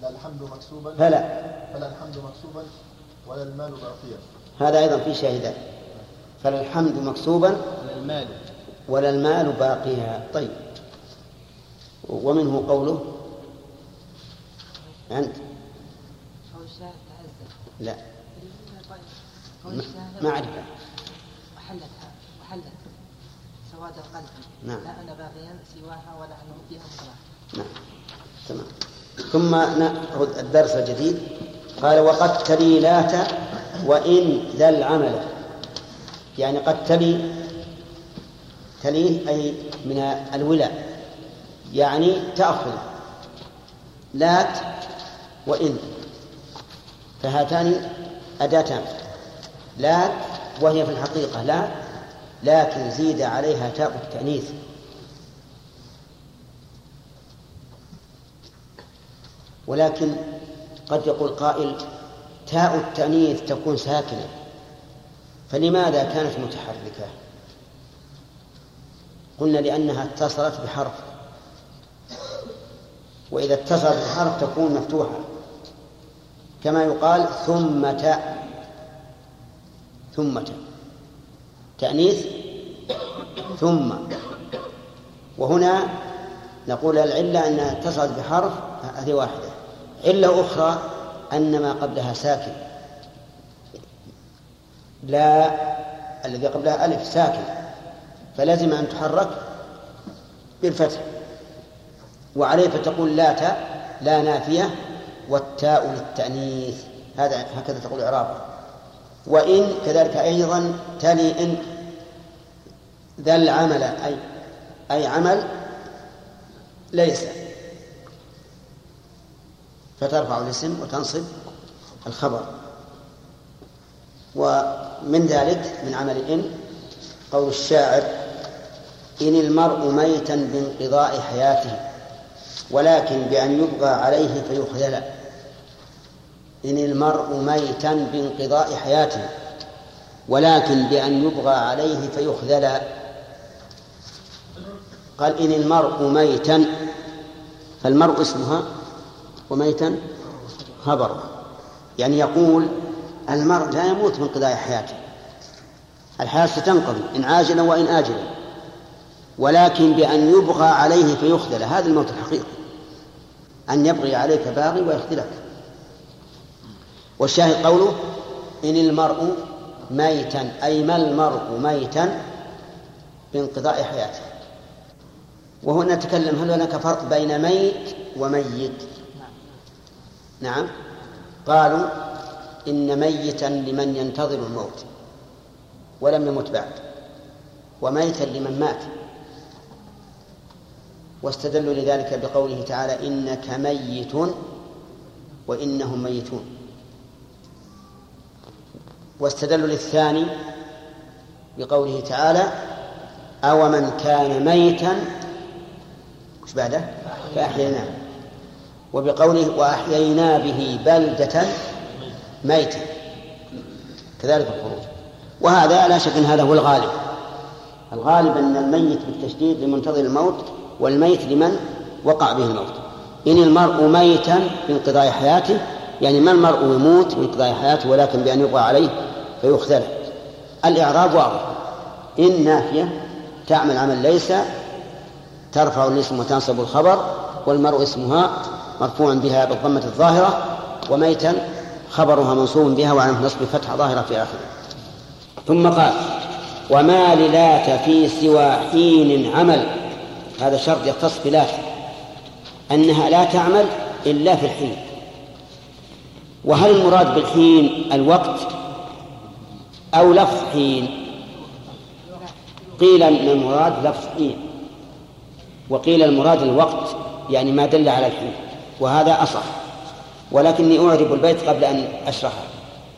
[SPEAKER 15] لا الحمد مكسوبا
[SPEAKER 1] فلا.
[SPEAKER 15] فلا الحمد مكسوبا ولا المال باقيا.
[SPEAKER 1] هذا أيضا في شاهدان. فلا الحمد مكسوبا
[SPEAKER 11] المال.
[SPEAKER 1] ولا المال باقيا طيب. ومنه قوله؟ أنت.
[SPEAKER 8] قول الشاعر تعزى
[SPEAKER 1] لا.
[SPEAKER 8] قول
[SPEAKER 1] ما-
[SPEAKER 8] الشاعر
[SPEAKER 1] ما أعرفها
[SPEAKER 8] وحلتها وحلت سواد القلب.
[SPEAKER 1] نعم.
[SPEAKER 8] لا أنا باغيا سواها ولا أنا فيها مكره
[SPEAKER 1] نعم. تمام. ثم نأخذ الدرس الجديد. قال وقد تلي لات وإن ذا العمل. يعني قد تلي تليه أي من الولاء. يعني تأخذ. لات وإن. فهاتان أداتان. لات وهي في الحقيقة لا لكن زيد عليها تاء التأنيث. ولكن قد يقول قائل تاء التأنيث تكون ساكنة. فلماذا كانت متحركة؟ قلنا لأنها اتصلت بحرف. وإذا اتصلت بحرف تكون مفتوحة. كما يقال ثم تاء. ثم تاء. تأنيث ثم وهنا نقول العلة أنها اتصلت بحرف هذه واحدة. علة أخرى أن ما قبلها ساكن. لا الذي قبلها ألف ساكن. فلازم أن تحرك بالفتح. وعليه فتقول لا تاء لا نافية والتاء للتأنيث. هذا هكذا تقول إعرابها وإن كذلك أيضا تلي إن ذا العمل أي أي عمل ليس. فترفع الاسم وتنصب الخبر. ومن ذلك من عمل إن قول الشاعر إن المرء ميتا بانقضاء حياته ولكن بأن يبغى عليه فيخذل إن المرء ميتا بانقضاء حياته ولكن بأن يبغى عليه فيخذل قال إن المرء ميتا فالمرء اسمها وميتا خبر يعني يقول المرء لا يموت من قضاء حياته. الحياة ستنقضي إن عاجلا وإن آجلا. ولكن بأن يبغى عليه فيخذل هذا الموت الحقيقي. أن يبغي عليك باغي ويخذلك. والشاهد قوله إن المرء ميتا أي ما المرء ميتا بانقضاء حياته. وهنا نتكلم هل هناك فرق بين ميت وميت؟ نعم. قالوا إن ميتا لمن ينتظر الموت ولم يمت بعد وميتا لمن مات. واستدلوا لذلك بقوله تعالى إنك ميت وإنهم ميتون. واستدلوا للثاني بقوله تعالى أو من كان ميتا وش بعده فأحييناه. وبقوله وأحيينا به بلدة ميتا كذلك الخروج. وهذا لا شك أن هذا هو الغالب. الغالب أن الميت بالتشديد لمنتظر الموت والميت لمن وقع به الموت. إن المرء ميتا بانقضاء حياته يعني ما المرء يموت بانقضاء حياته ولكن بأن يبغى عليه فيخذله. الإعراب واضح. إن نافية تعمل عمل ليس ترفع الاسم وتنصب الخبر والمرء اسمها مرفوع بها بالضمة الظاهرة وميتا خبرها منصوب بها وعلى نصب فتحة ظاهرة في آخره. ثم قال وما للات في سوى حين عمل. هذا شرط يختص بلات أنها لا تعمل إلا في الحين. وهل المراد بالحين الوقت أو لفظ حين؟ قيل أن المراد لفظ حين. وقيل المراد الوقت يعني ما دل على الحين وهذا أصح. ولكني أعرب البيت قبل أن أشرحه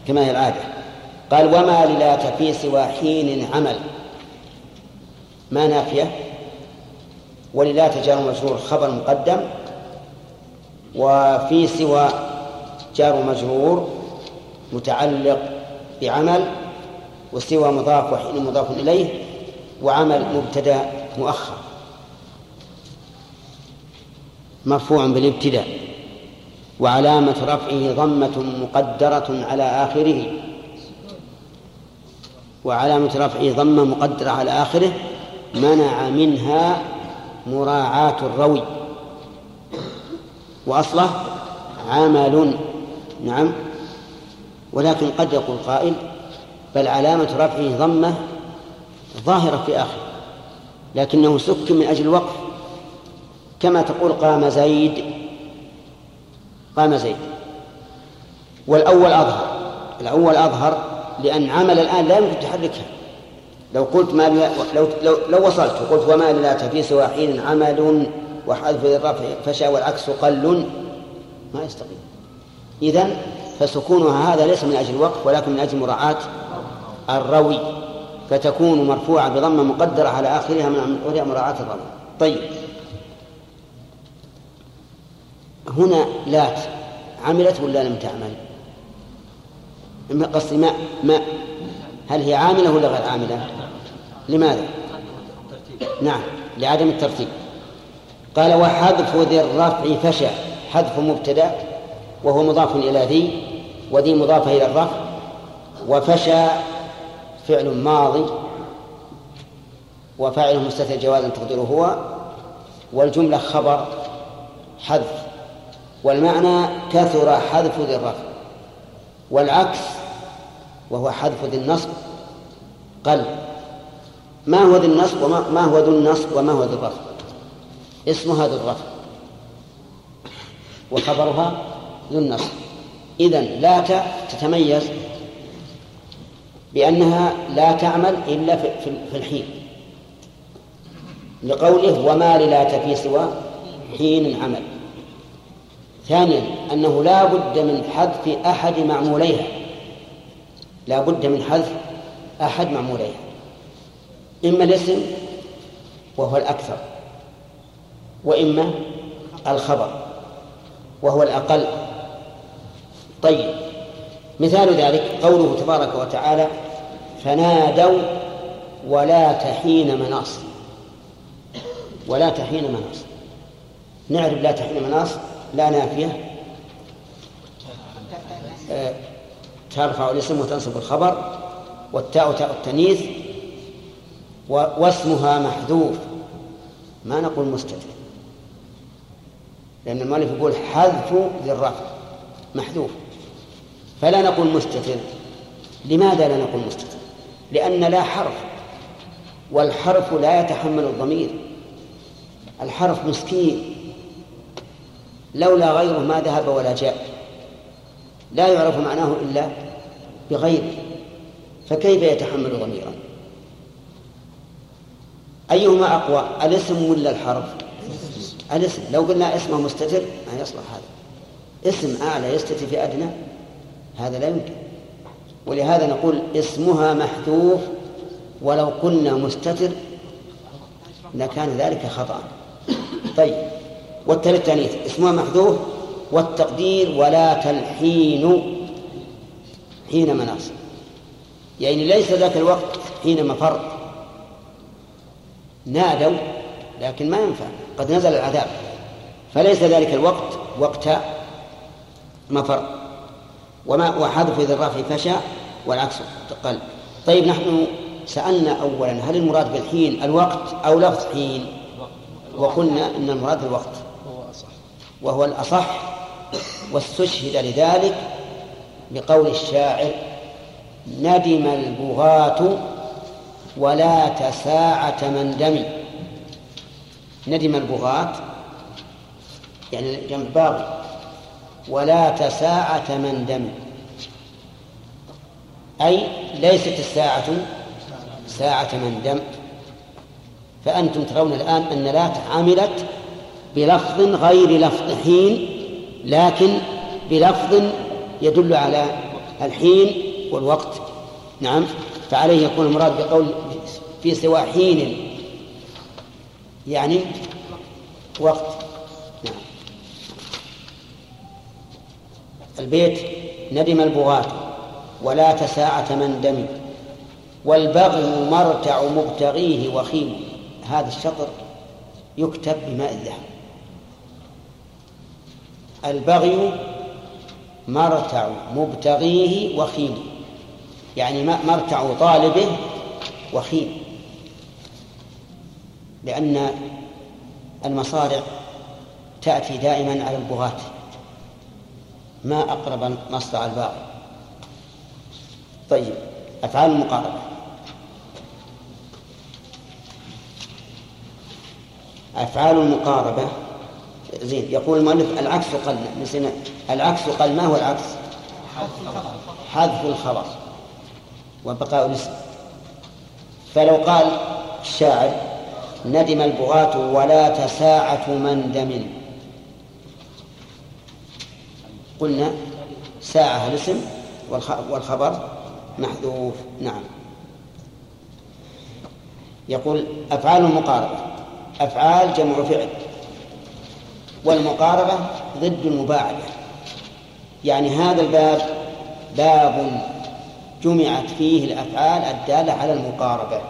[SPEAKER 1] كما هي العادة. قال وما للات في سوى حين عمل. ما نافية؟ وللات جار مجرور خبر مقدم وفي سوى جار مجرور متعلق بعمل وسوى مضاف وحين مضاف إليه وعمل مبتدأ مؤخر. مرفوع بالابتداء وعلامة رفعه ضمة مقدرة على آخره. وعلامة رفعه ضمة مقدرة على آخره منع منها مراعاة الروي. وأصله عمل نعم. ولكن قد يقول قائل بل علامة رفعه ضمة ظاهرة في آخره لكنه سكن من أجل الوقف. كما تقول قام زيد. قام زيد. والأول أظهر. الأول أظهر لأن عمل الآن لا يمكن تحركها. لو قلت ما لو لو, لو وصلت وقلت وما لا في سوى حين عمل وحذف الرفع فشى والعكس قل. ما يستقيم. إذن فسكونها هذا ليس من أجل الوقف ولكن من أجل مراعاة الروي فتكون مرفوعة بضمة مقدرة على آخرها من مراعاة الروي. طيب. هنا لات عملت ولا لم تعمل؟ قصدي ما ما هل هي عاملة ولا غير عاملة؟ لماذا؟ نعم لعدم الترتيب. قال وحذف ذي الرفع فشى. حذف مبتدا وهو مضاف إلى ذي وذي مضافة إلى الرفع وفشى فعل ماضي وفاعله مستتر جوازا تقدره هو والجملة خبر حذف. والمعنى كثر حذف ذي الرفع والعكس وهو حذف ذي النصب قل. ما هو ذي النصب وما ما هو ذو النصب وما هو ذو الرفع؟ اسمها ذو الرفع. وخبرها ذو النصب. إذا لا تتميز بأنها لا تعمل إلا في الحين. لقوله وما للات في سوى حين عمل. ثانيا أنه لا بد من حذف أحد معموليها. لا بد من حذف أحد معموليها. إما الاسم وهو الأكثر وإما الخبر وهو الأقل. طيب مثال ذلك قوله تبارك وتعالى فنادوا ولا تحين مناص ولا تحين مناص. نعرف لا تحين مناص؟ لا نافية. آه، ترفع الاسم وتنصب الخبر والتاء تاء التنيث واسمها محذوف. ما نقول مستتر. لأن المؤلف يقول حذف ذي الرفع محذوف. فلا نقول مستتر. لماذا لا نقول مستتر؟ لأن لا حرف والحرف لا يتحمل الضمير. الحرف مسكين. لولا غيره ما ذهب ولا جاء. لا يعرف معناه إلا بغيره فكيف يتحمل ضميرا؟ أيهما أقوى الاسم ولا الحرف؟ الاسم. لو قلنا اسمه مستتر ما يصلح هذا. اسم أعلى يستتر في أدنى هذا لا يمكن. ولهذا نقول اسمها محذوف ولو قلنا مستتر لكان ذلك خطأ. طيب. والتالي التانيث اسمها محذوف والتقدير ولا تلحين. حين مناص يعني ليس ذاك الوقت حين مفر. نادوا لكن ما ينفع. قد نزل العذاب. فليس ذلك الوقت وقت مفر. وما وحذف ذي الرفع فشى والعكس قل. طيب نحن سألنا أولا هل المراد بالحين الوقت أو لفظ حين؟ وقلنا إن المراد الوقت. وهو الأصح واستشهد لذلك بقول الشاعر ندم البغاة ولا تساعة من دم. ندم البغاة يعني جمع باغي ولا تساعة من دم. أي ليست الساعة ساعة من دم. فأنتم ترون الآن أن لا عملت بلفظ غير لفظ حين لكن بلفظ يدل على الحين والوقت. نعم فعليه يكون المراد بقول في سوى حين يعني وقت. نعم. البيت ندم البغاة ولا تساعة من دم والبغي مرتع مبتغيه وخيم. هذا الشطر يكتب بماء الذهب. البغي مرتع مبتغيه وخيم يعني مرتع طالبه وخيم لأن المصارع تأتي دائما على البغاة. ما أقرب مصرع الباغي طيب أفعال المقاربة. أفعال المقاربة زين يقول المؤلف العكس قل نسينا. العكس قل ما هو العكس؟ حذف الخبر. وبقاء الاسم. فلو قال الشاعر ندم البغاة ولا تساعة من دم. قلنا ساعة الاسم والخبر محذوف. نعم. يقول أفعال المقاربة أفعال جمع فعل. والمقاربة ضد المباعدة يعني هذا الباب باب جمعت فيه الأفعال الدالة على المقاربة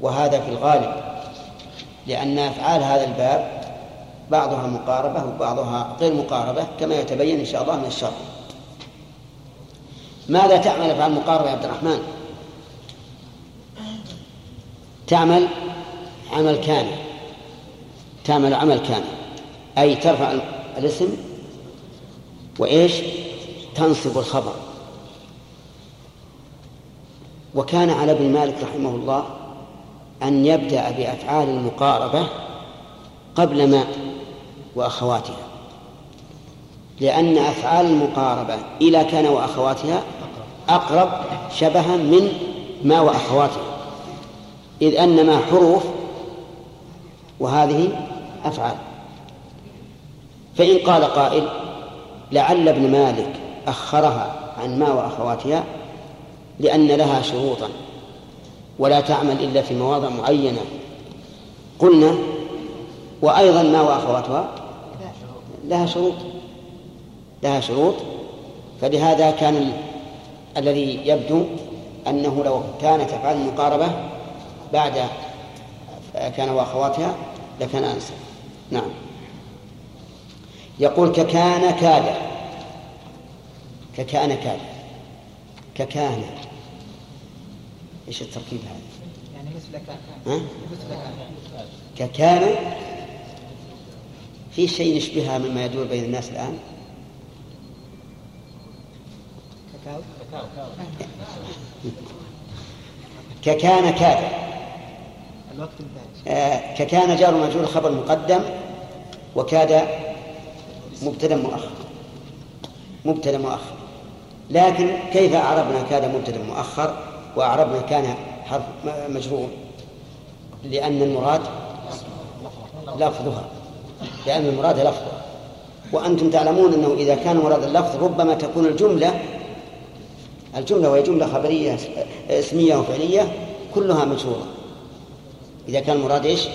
[SPEAKER 1] وهذا في الغالب لأن أفعال هذا الباب بعضها مقاربة وبعضها غير مقاربة كما يتبين إن شاء الله من الشرح. ماذا تعمل أفعال المقاربة يا عبد الرحمن؟ تعمل عمل كان تعمل عمل كان أي ترفع الاسم وإيش؟ تنصب الخبر. وكان على ابن مالك رحمه الله أن يبدأ بأفعال المقاربة قبل ما وأخواتها لأن أفعال المقاربة إلى كان وأخواتها أقرب شبها من ما وأخواتها إذ أن ما حروف وهذه أفعال. فإن قال قائل لعل ابن مالك أخرها عن ما وأخواتها لأن لها شروطا ولا تعمل إلا في مواضع معينة. قلنا وأيضا ما وأخواتها؟ لها شروط. لها شروط. فلهذا كان ال... الذي يبدو أنه لو كانت أفعال المقاربة بعد كان وأخواتها لكان أنسب. نعم. يقول ككان كاد ككان كاد ككان. إيش التركيب هذا؟
[SPEAKER 8] يعني مثل كان
[SPEAKER 1] ككان. في شيء يشبهها مما يدور بين الناس الآن؟
[SPEAKER 8] كاكاو.
[SPEAKER 1] ككان كاد
[SPEAKER 8] الوقت
[SPEAKER 1] آه، ككان جار مجرور خبر مقدم وكاد مبتدا مؤخر. مبتدا مؤخر. لكن كيف أعربنا كاد مبتدا مؤخر وأعربنا كان حرف مجرور؟ لأن المراد لفظها. لأن المراد لفظها. وأنتم تعلمون أنه إذا كان مراد اللفظ ربما تكون الجملة الجملة وهي جملة خبرية اسمية وفعلية كلها مجرورة. إذا كان المراد إيش؟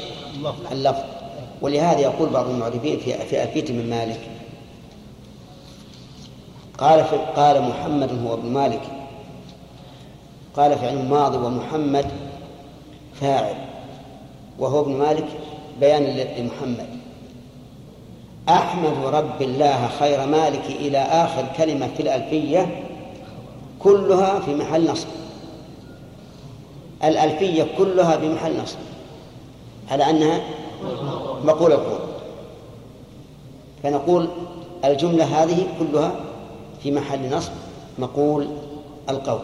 [SPEAKER 1] اللفظ. ولهذا يقول بعض المعرفين في في ألفية من مالك. قال في قال محمد هو ابن مالك. قال فعل ماضي ومحمد فاعل. وهو ابن مالك بيان لمحمد. أحمد رب الله خير مالك إلى آخر كلمة في الألفية كلها في محل نصب. الألفية كلها في محل نصب. على أنها مقول القول فنقول الجملة هذه كلها في محل نصب مقول القول.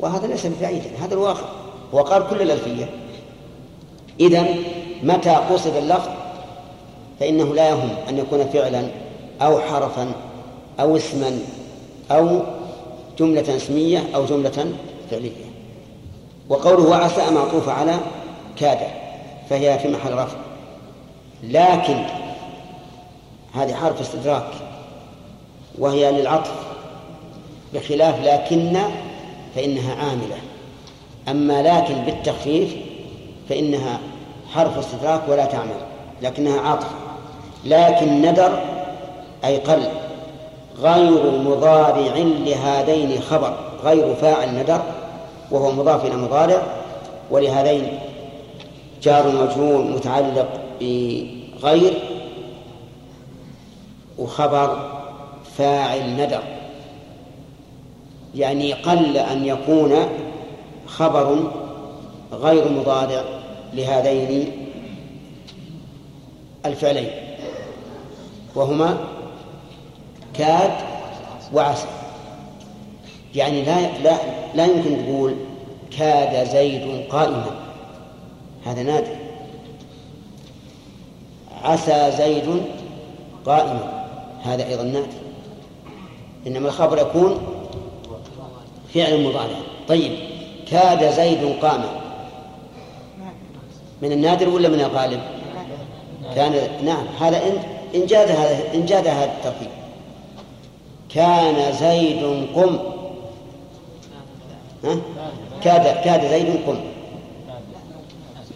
[SPEAKER 1] وهذا ليس ببعيد هذا الواقع. هو قال كل الألفية. إذا متى قصد اللفظ؟ فإنه لا يهم أن يكون فعلا أو حرفا أو اسما أو جملة اسمية أو جملة فعلية. وقوله وعسى معطوف على كاد. فهي في محل رفع. لكن هذه حرف استدراك وهي للعطف بخلاف لكن فإنها عاملة. أما لكن بالتخفيف فإنها حرف استدراك ولا تعمل لكنها عاطفة لكن ندر أي قل غير مضارع لهذين خبر غير فاعل ندر وهو مضاف إلى مضارع ولهذين جار مجرور متعلق بغير وخبر فاعل ندر يعني قل أن يكون خبر غير مضارع لهذين الفعلين وهما كاد وعسى. يعني لا لا لا يمكن تقول كاد زيد قائما. هذا نادر. عسى زيد قائما. هذا أيضا نادر. إنما الخبر يكون فعل مضارع طيب كاد زيد قاما من النادر ولا من الغالب؟ كان نعم هذا إن جاد هذا إن جاد هذا الترتيب كان زيد قم. ها؟ كاد كاد زيد قم.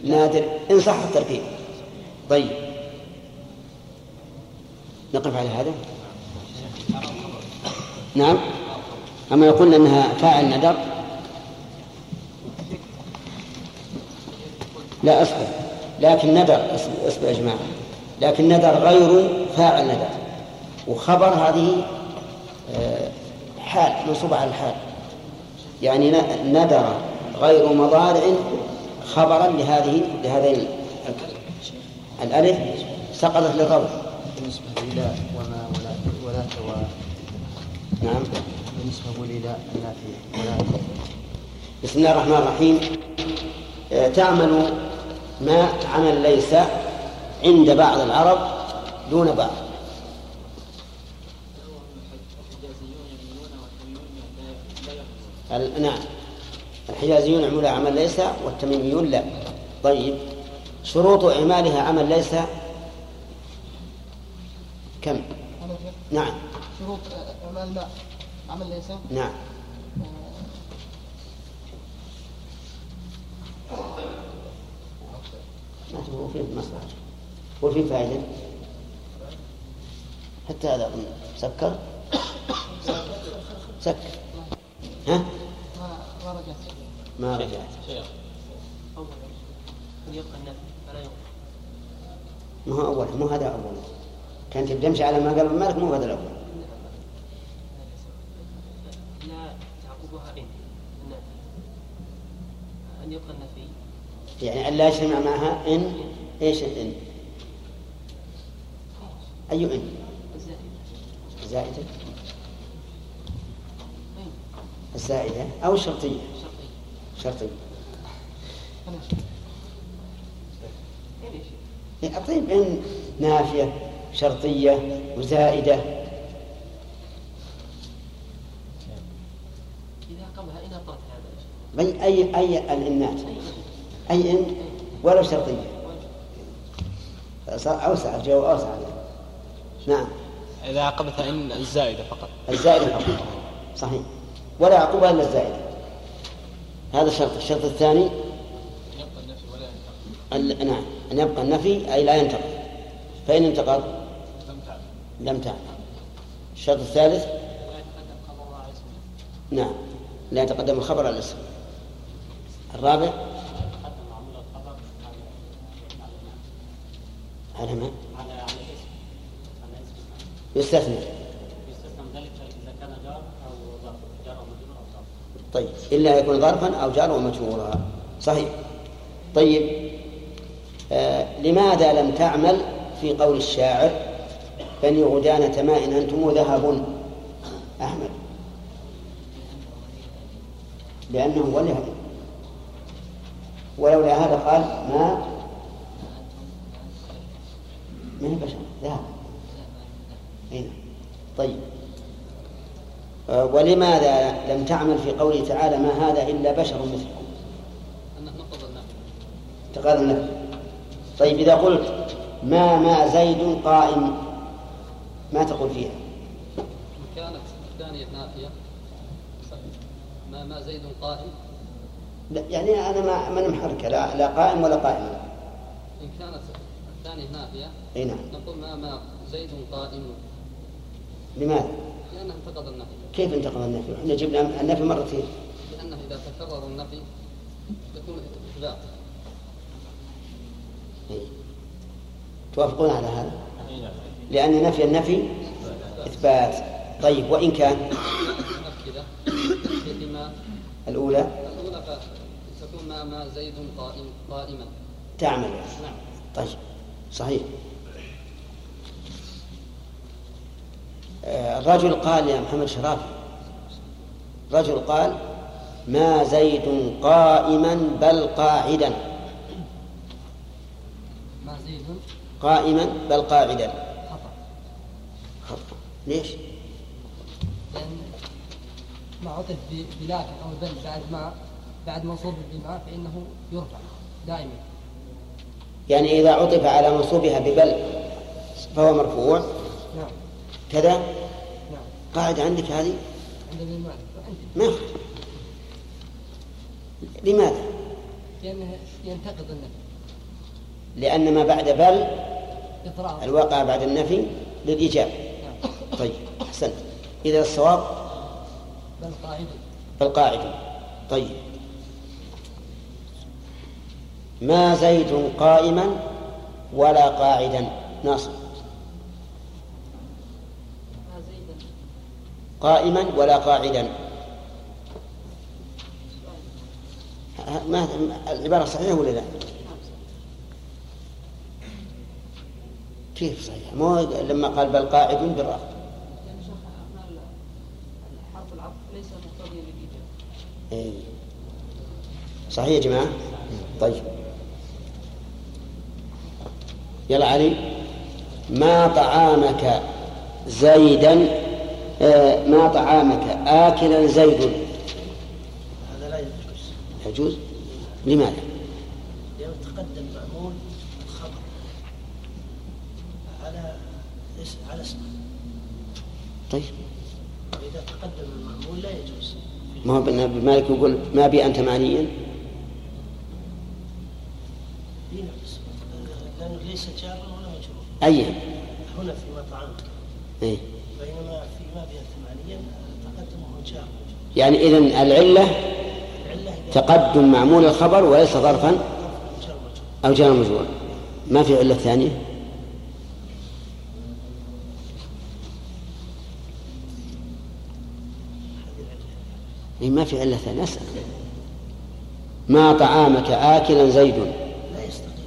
[SPEAKER 1] نادر إن صح الترتيب طيب. نقف على هذا؟ نعم. أما يقول أنها فاعل ندر لا أصبر. لكن ندر أصبر يا جماعة. لكن ندر غير فاعل ندر وخبر هذه آه، حال منصوبة على الحال. يعني ندر غير مضارع خبرا لهذه لهذين. الألف سقطت للروض
[SPEAKER 16] بالنسبة للا وما ولا ولا و...
[SPEAKER 1] نعم.
[SPEAKER 16] بالنسبة للا ولا
[SPEAKER 1] بسم الله الرحمن الرحيم. آه، تعمل ما عمل ليس عند بعض العرب دون بعض. نعم. الحجازيون يعملون عمل ليس والتميميون لا. طيب شروط إعمالها عمل ليس كم؟ نعم.
[SPEAKER 8] شروط إعمال ما عمل ليس.
[SPEAKER 1] نعم. وفي مصلحة وفي فائدة. حتى هذا أظن. سكر؟ سكر. ها؟
[SPEAKER 8] ما رجعت
[SPEAKER 1] ما رجعت. ما هو أول مو هذا أول. كانت تمشي على ما قال المالك مو هذا الأول.
[SPEAKER 3] لا تعقبها إن النفي أن يبقى النفي
[SPEAKER 1] يعني ألا يجتمع معها إن إيش إن؟ أي إن؟ زائدة الزائدة. أو الشرطية. شرطية إيه، طيب إن نافية شرطية وزائدة.
[SPEAKER 3] إذا قبلها إن أبطلت هذا.
[SPEAKER 1] أي أي الإنات أي إن؟ ولو شرطية. أوسع الجو أوسع. نعم.
[SPEAKER 2] إذا عقبتها إن الزائدة فقط.
[SPEAKER 1] الزائدة فقط. صحيح. ولا يعقبها إلا الزائدة. هذا الشرط الشرط الثاني ال- نعم أن يبقى النفي أي لا ينتقض فإن انتقض لم تعلم الشرط الثالث نعم لا يتقدم الخبر على الاسم. الرابع على ما؟ يستثنى
[SPEAKER 9] ذلك اذا كان جار أو ظرف جار أو مجرور أو ظرف
[SPEAKER 1] طيب إلا يكون ظرفا أو جارا ومجرورا صحيح. طيب آه لماذا لم تعمل في قول الشاعر بني غدانة ماء أنتم ذهب أحمد لأنه ولي ولولا هذا قال ما ما هي بشر ذهب. هنا طيب. آه، ولماذا لم تعمل في قوله تعالى ما هذا إلا بشر مثلكم؟
[SPEAKER 13] نقض النفي
[SPEAKER 1] طيب إذا قلت ما ما زيد قائم ما تقول فيها؟
[SPEAKER 13] كانت الثانية نافية. ما ما زيد قائم؟
[SPEAKER 1] لا يعني أنا ما ما محركة لا, لا قائم ولا قائم.
[SPEAKER 13] إن كانت الثانية نافية
[SPEAKER 1] أي نعم.
[SPEAKER 13] نقول ما ما زيد قائم.
[SPEAKER 1] لماذا؟
[SPEAKER 13] لأنه انتقض النفي
[SPEAKER 1] كيف انتقض النفي؟ إحنا جبنا النفي مرتين.
[SPEAKER 13] لأنه إذا تكرر النفي يكون إثبات.
[SPEAKER 1] إيه. توافقون على هذا؟ لأن نفي النفي إثبات. طيب وإن كان؟ الأولى؟
[SPEAKER 13] الأولى فتكون ما ما زيد قائم قائما.
[SPEAKER 1] تعمل.
[SPEAKER 13] نعم.
[SPEAKER 1] طيب صحيح. الرجل قال يا محمد شرافي رجل قال ما زيد قائما بل قاعدا.
[SPEAKER 12] ما زيد؟
[SPEAKER 1] قائما بل قاعدا.
[SPEAKER 12] خطأ.
[SPEAKER 1] خطأ. ليش؟
[SPEAKER 12] لأن ما عطف بلكن أو بل بعد ما بعد منصوب بما فإنه يرفع دائما.
[SPEAKER 1] يعني إذا عطف على منصوبها ببل فهو مرفوع؟
[SPEAKER 12] نعم.
[SPEAKER 1] كذا؟
[SPEAKER 12] نعم.
[SPEAKER 1] قاعدة عندك هذه؟ ما. لماذا؟
[SPEAKER 12] لأنه ينتقض النفي.
[SPEAKER 1] لأن ما بعد بل الواقع بعد النفي للإيجاب.
[SPEAKER 12] نعم.
[SPEAKER 1] طيب أحسنت. إذا الصواب؟
[SPEAKER 12] بل قاعد
[SPEAKER 1] فالقاعدة طيب. ما زيد قائما ولا قاعدا؟ ناصر
[SPEAKER 3] ما زيدا
[SPEAKER 1] قائما ولا قاعدا ما العبارة صحيحة ولا لا؟ كيف صحيح؟ مو لما قال بل قاعد
[SPEAKER 3] للإيجاب
[SPEAKER 1] إيه. صحيح يا جماعة؟ طيب يلا علي ما طعامك زيدا ما طعامك؟ آكلا زيد.
[SPEAKER 17] هذا لا يجوز.
[SPEAKER 1] يجوز؟ لماذا؟
[SPEAKER 17] لأنه تقدم معمول على على اسمه.
[SPEAKER 1] طيب.
[SPEAKER 17] إذا تقدم المعمول لا يجوز.
[SPEAKER 1] ما هو ابن مالك يقول ما بي أنت معنيا؟
[SPEAKER 17] لأنه ليس جارا ولا مجرور.
[SPEAKER 1] أي
[SPEAKER 17] هنا فيما طعمت
[SPEAKER 1] إيه. يعني إذن العلة
[SPEAKER 17] إذا
[SPEAKER 1] تقدم معمول الخبر وليس ظرفا أو جار مجرور. ما في علة ثانية؟ إيه ما في علة ثانية. أسأل. ما طعامك آكلا زيد؟
[SPEAKER 17] لا يستقيم.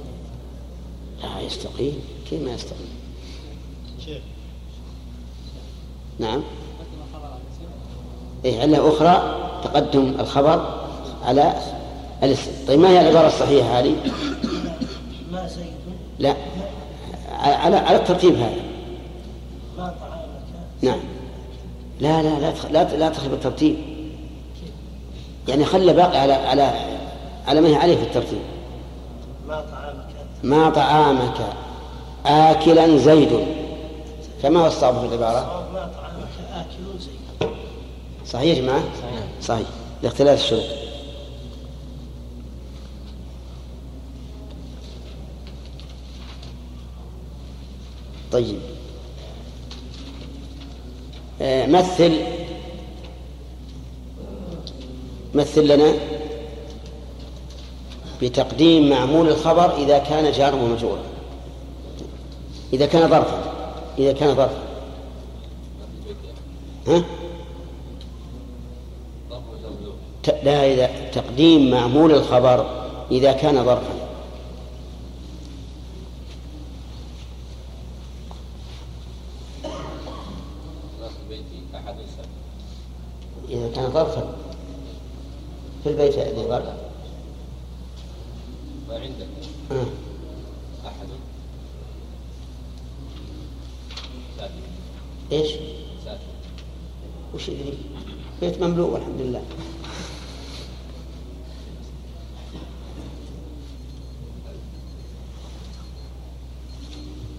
[SPEAKER 1] لا يستقيم. كيف ما يستقيم
[SPEAKER 11] شيخ
[SPEAKER 1] نعم. إيه علة أخرى تقدم الخبر على الإسم. طيب ما هي العبارة الصحيحة هذه؟
[SPEAKER 17] ما زيد
[SPEAKER 1] لا. على على الترتيب هذا.
[SPEAKER 17] ما طعامك
[SPEAKER 1] نعم. لا لا لا لا لا تخرب الترتيب. يعني خلى باقي على على على ما هي عليه في الترتيب.
[SPEAKER 17] ما طعامك
[SPEAKER 1] ما طعامك آكلا زيد. فما هو الصواب في العبارة؟
[SPEAKER 17] ما طعامك
[SPEAKER 1] صحيح يا جماعة؟ صحيح. لاختلاف الشروط. طيب. آه، مثل. مثل لنا بتقديم معمول الخبر إذا كان جارا ومجرورا إذا كان ظرفا. إذا كان ظرفا. ها؟ ت- لا إذا تقديم معمول الخبر إذا كان ظرفا.
[SPEAKER 18] أحد السبب
[SPEAKER 1] ظرفا. في البيت العبارة
[SPEAKER 19] وعندك
[SPEAKER 1] آه.
[SPEAKER 19] أحد ساكن
[SPEAKER 1] إيش؟
[SPEAKER 19] ساكن
[SPEAKER 1] وش يدري؟ بيت مملوء والحمد لله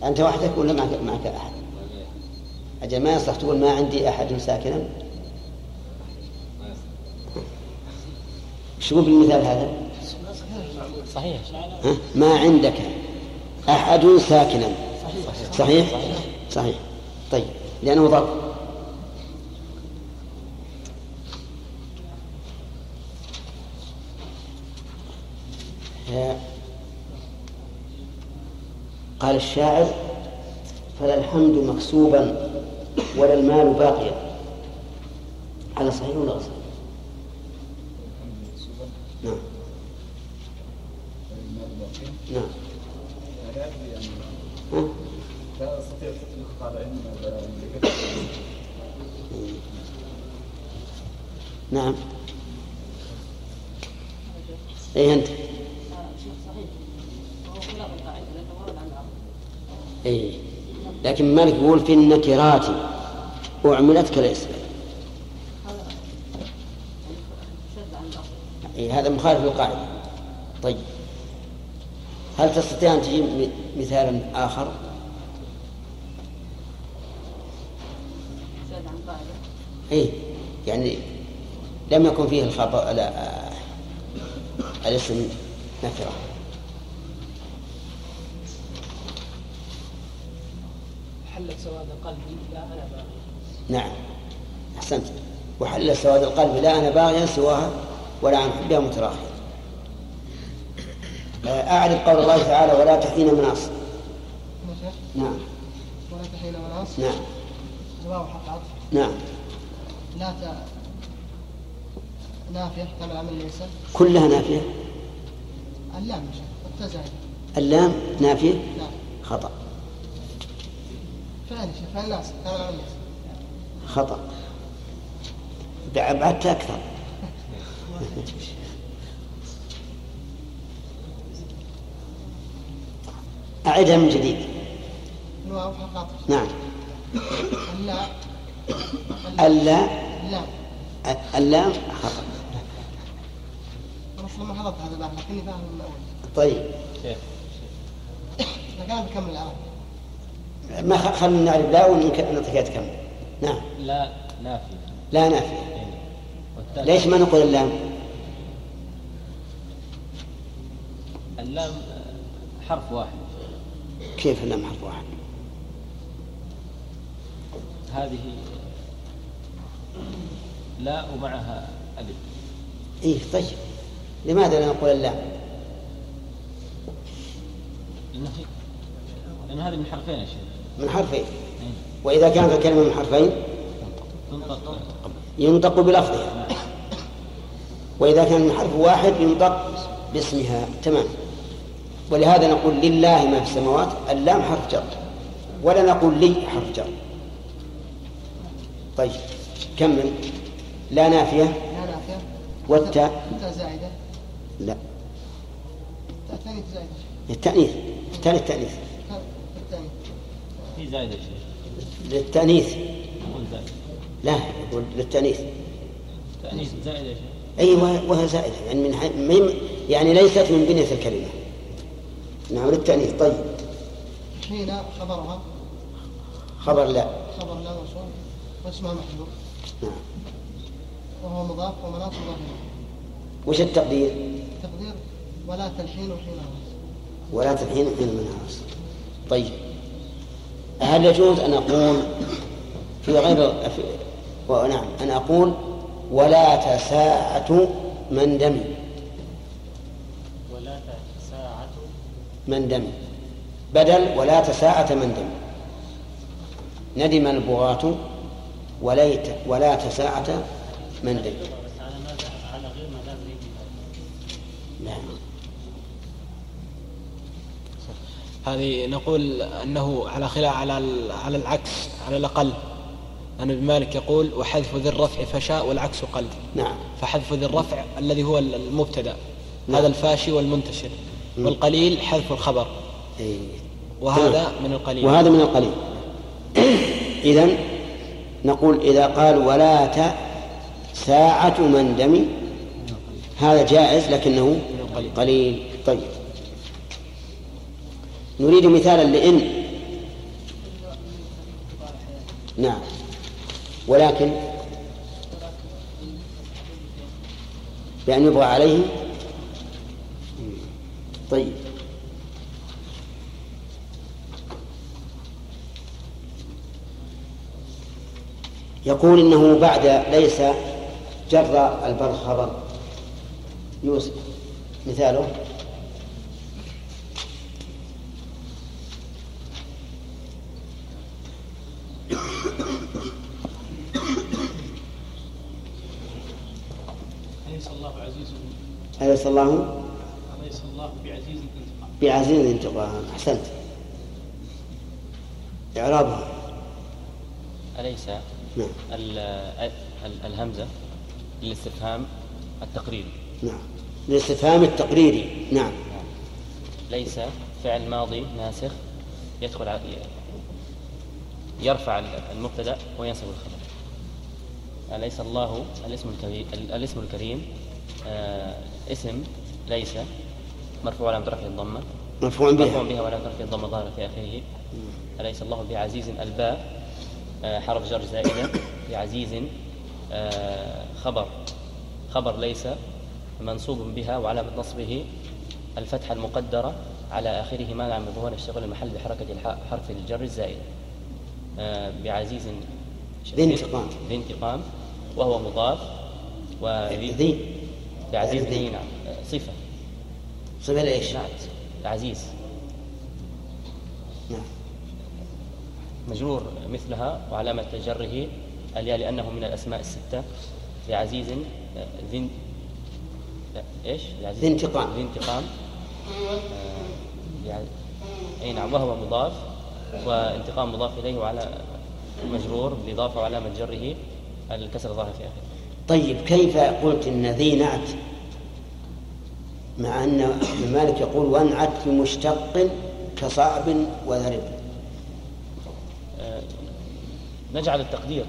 [SPEAKER 1] أنت وحدك ولا معك معك أحد؟ أجل ما يصلح تقول ما عندي أحد ساكنا شو بالمثال هذا؟
[SPEAKER 18] صحيح
[SPEAKER 1] ها؟ ما عندك أحد ساكنا صحيح؟ صحيح طيب لأنه ضرب قال الشاعر فلا الحمد مكسوبا ولا المال باقيا على صحيح ولا غير صحيح؟ نعم. نعم؟
[SPEAKER 20] لا استطيع التطبيق على
[SPEAKER 1] نعم. اي
[SPEAKER 3] أنت؟
[SPEAKER 1] اي لكن مالك يقول في النكرات أعملت كالاسم إيه هذا مخالف للقاعدة. طيب. هل تستطيع أن تجيب مثالا آخر؟ إيه يعني لم يكن فيه الخبر لا آه، الاسم نكرة.
[SPEAKER 12] سواد قلبي لا أنا باغي.
[SPEAKER 1] نعم. أحسنت. وحل سواد القلب لا أنا باغيا سواها ولا عن حبها متراخيا. آه، أعرف قول الله تعالى ولا تحين مناص نعم.
[SPEAKER 12] ولا تحين مناص
[SPEAKER 1] نعم.
[SPEAKER 12] جواب حق عطف.
[SPEAKER 1] نعم.
[SPEAKER 12] لا ت... نافية تعمل عمل ليس
[SPEAKER 1] كلها نافية
[SPEAKER 12] اللام يا شيخ التزايد
[SPEAKER 1] اللام نافية
[SPEAKER 12] نعم.
[SPEAKER 1] خطأ.
[SPEAKER 12] شيخ
[SPEAKER 1] خطأ. بعدت أكثر. أعدها من جديد. نعم.
[SPEAKER 12] اللا
[SPEAKER 1] ألا.
[SPEAKER 12] اللام
[SPEAKER 1] خطأ.
[SPEAKER 12] أنا أصلا ما حضرت هذا الباب لكني فاهم من الأول.
[SPEAKER 1] طيب.
[SPEAKER 12] أنا بكمل الآن
[SPEAKER 1] ما خلنا نعرف. لا ونعطيك تكمل نعم.
[SPEAKER 18] لا نافي
[SPEAKER 1] لا نافية. ليش ما نقول اللام؟
[SPEAKER 18] اللام حرف واحد.
[SPEAKER 1] كيف اللام حرف واحد؟
[SPEAKER 18] هذه لا ومعها ألف.
[SPEAKER 1] إيه طيب. لماذا لا نقول اللام؟
[SPEAKER 18] لأن هذه من حرفين يا شيخ.
[SPEAKER 1] من حرفين. وإذا كانت الكلمة من حرفين ينطق بلفظها. وإذا كان من حرف واحد ينطق باسمها. تمام. ولهذا نقول لله ما في السماوات اللام حرف جر. ولا نقول لي حرف جر. طيب. كمل لا نافية.
[SPEAKER 12] لا نافية.
[SPEAKER 1] والتاء.
[SPEAKER 12] التاء زائدة.
[SPEAKER 1] لا.
[SPEAKER 12] التاء الثانية زائدة
[SPEAKER 1] التأنيث.
[SPEAKER 12] الثاني
[SPEAKER 18] في زايدة
[SPEAKER 1] للتأنيث. لا يقول للتأنيث.
[SPEAKER 18] تأنيث زايدة يا شيخ.
[SPEAKER 1] أي وه- وهي زائدة يعني من يعني ليست من بنية الكلمة. نعم للتأنيث. طيب.
[SPEAKER 12] حين خبرها.
[SPEAKER 1] خبر لا.
[SPEAKER 12] خبر لا موصول واسمها محذوف.
[SPEAKER 1] نعم.
[SPEAKER 12] وهو مضاف ومناط مضاف.
[SPEAKER 1] وش التقدير؟
[SPEAKER 12] تقدير ولا تلحين وحين.
[SPEAKER 1] ولا تلحين حين من هرس طيب. هل يجوز أن أقول في غير في ونعم أن أقول ولا تساعة من دمي
[SPEAKER 9] ولا ساعة
[SPEAKER 1] من دمي بدل ولا تساعة من دمي ندم البغاة وليت ولا تساعة من دمي
[SPEAKER 9] بس على ماذا على غير ماذا زي
[SPEAKER 1] لا
[SPEAKER 21] هذه نقول أنه على خلاف على على العكس على الأقل. أن ابن مالك يقول وحذف ذي الرفع فشاء والعكس قل
[SPEAKER 1] نعم.
[SPEAKER 21] فحذف ذي الرفع الذي هو المبتدأ. هذا الفاشي والمنتشر. والقليل حذف الخبر.
[SPEAKER 1] إيه.
[SPEAKER 21] وهذا من القليل.
[SPEAKER 1] وهذا من القليل. إذا نقول إذا قال ولاة ساعة مندم هذا جائز لكنه قليل. طيب. نريد مثالا لإن. نعم. ولكن بأن يبغى عليه. طيب. يقول إنه بعد ليس جر البر خبر يوسف مثاله.
[SPEAKER 10] أليس الله عزيز
[SPEAKER 1] أليس الله؟
[SPEAKER 10] أليس الله بعزيز انتقام
[SPEAKER 1] بعزيز انتقام أحسنت. إعرابها.
[SPEAKER 22] أليس
[SPEAKER 1] نعم.
[SPEAKER 22] ال- ال- الهمزة للاستفهام التقريري؟
[SPEAKER 1] نعم. الاستفهام التقريري. نعم.
[SPEAKER 22] ليس فعل ماضي ناسخ يدخل على يرفع المبتدأ وينصب الخبر. أليس الله الاسم الكريم الاسم الكريم؟ آه اسم ليس. مرفوع على رفع الضمة.
[SPEAKER 1] مرفوع بها.
[SPEAKER 22] مرفوع بها ولا رفع الضمة ظاهرة في آخره أليس الله بعزيز الباء؟ آه حرف جر زائدة. بعزيز آه خبر. خبر ليس. منصوب بها وعلامة نصبه الفتحة المقدرة على آخره. مانع من ظهور اشتغال المحل بحركة الحاء حرف الجر الزائد آه بعزيز
[SPEAKER 1] ذي انتقام.
[SPEAKER 22] ذي انتقام وهو مضاف وذي
[SPEAKER 1] ذي
[SPEAKER 22] بعزيز
[SPEAKER 1] ذي.
[SPEAKER 22] نعم. صفة.
[SPEAKER 1] صفة لإيش؟
[SPEAKER 22] نعم. عزيز.
[SPEAKER 1] نعم.
[SPEAKER 22] مجرور مثلها وعلامة جره الياء لأنه من الأسماء الستة. بعزيز آه، ذي لا إيش؟
[SPEAKER 1] ذي انتقام.
[SPEAKER 22] ذي انتقام. آه، بع- أي نعم وهو مضاف. وانتقام مضاف إليه وعلى مجرور بالإضافة وعلامه جره الكسر الظاهر في آخره.
[SPEAKER 1] طيب كيف قلت إن ذي نعت؟ مع أن ابن مالك يقول وانعت بمشتق كصعب وذرب.
[SPEAKER 22] آه، نجعل التقدير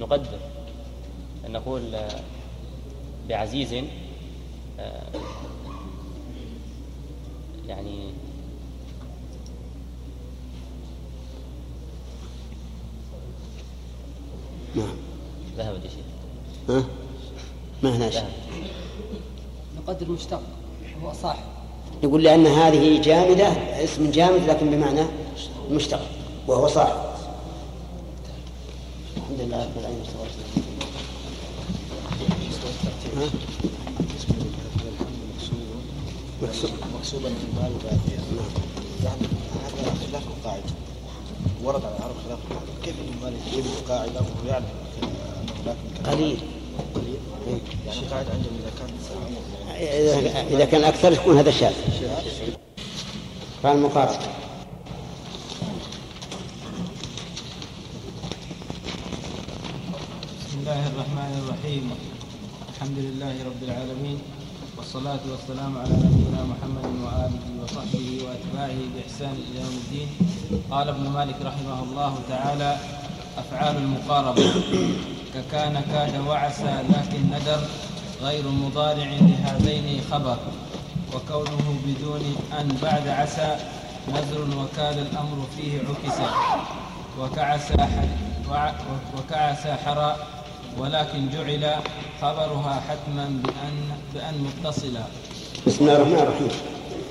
[SPEAKER 22] نقدر. أن نقول آه، بعزيز آه، يعني
[SPEAKER 1] نعم.
[SPEAKER 22] ذهبت يا شيخ.
[SPEAKER 1] ها؟ ما هناش.
[SPEAKER 22] ذهب
[SPEAKER 12] نقدر مشتق هو صاحب.
[SPEAKER 1] يقول لأن هذه جامدة اسم جامد لكن بمعنى مشتق وهو صاحب. الحمد لله رب العالمين والصلاة والسلام.
[SPEAKER 23] مكسوبا من مال باقية يعني هذا خلاف القاعدة. ورد على العرب خلاف القاعدة كيف ابن مالك يجيب القاعدة وهو يعلم أنه هناك من كلام
[SPEAKER 1] قليل.
[SPEAKER 23] قليل. يعني القاعدة عندهم إذا كان
[SPEAKER 1] إذا كان أكثر يكون هذا شاذ فالمقارنة
[SPEAKER 24] بسم الله الرحمن الرحيم. الحمد لله رب العالمين. والصلاة والسلام على نبينا محمد وآله وصحبه وأتباعه بإحسان إلى يوم الدين. قال ابن مالك رحمه الله تعالى أفعال المقاربة. ككان كاد وعسى لكن ندر غير مضارع لهذين خبر. وكونه بدون أن بعد عسى نذر وكاد الأمر فيه عكس. وكعسى ح- وع- وكعسى حرى ولكن جعل خبرها حتما بأن بأن متصلا
[SPEAKER 1] بسم الله الرحمن الرحيم.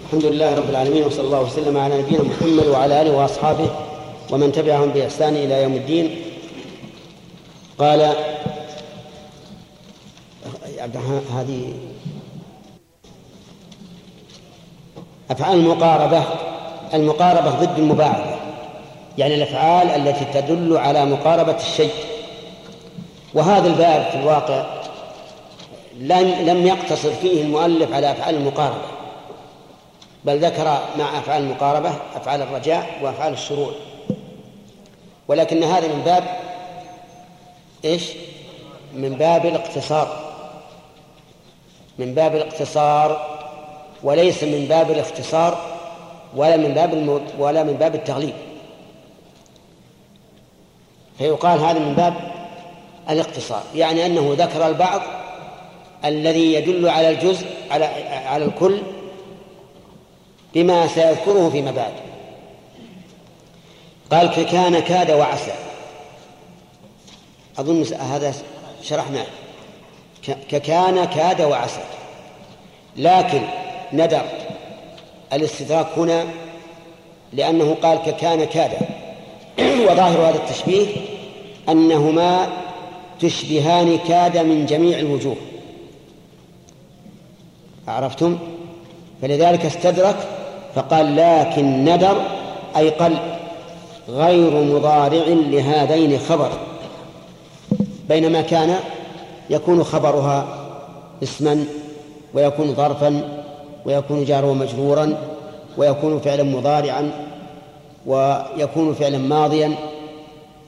[SPEAKER 1] الحمد لله رب العالمين وصلى الله وسلم على نبينا محمد وعلى آله وأصحابه ومن تبعهم بإحسان إلى يوم الدين. قال هذه أفعال المقاربة المقاربة ضد المباعدة يعني الأفعال التي تدل على مقاربة الشيء. وهذا الباب في الواقع لم يقتصر فيه المؤلف على أفعال المقاربة بل ذكر مع أفعال المقاربة أفعال الرجاء وأفعال الشروع ولكن هذا من باب إيش؟ من باب الاقتصار. من باب الاقتصار وليس من باب الاختصار ولا من باب. ولا من باب التغليب. فيقال هذا من باب الاقتصار يعني أنه ذكر البعض الذي يدل على الجزء على على الكل بما سيذكره فيما بعد. قال ككان كاد وعسى. أظن هذا شرحناه. ككان كاد وعسى. لكن ندر الاستدراك هنا لأنه قال ككان كاد. وظاهر هذا التشبيه أنهما تشبهان كاد من جميع الوجوه. عرفتم؟ فلذلك استدرك فقال لكن ندر أي قل غير مضارع لهذين خبر. بينما كان يكون خبرها اسما ويكون ظرفا ويكون جارا ومجرورا ويكون فعلا مضارعا ويكون فعلا ماضيا.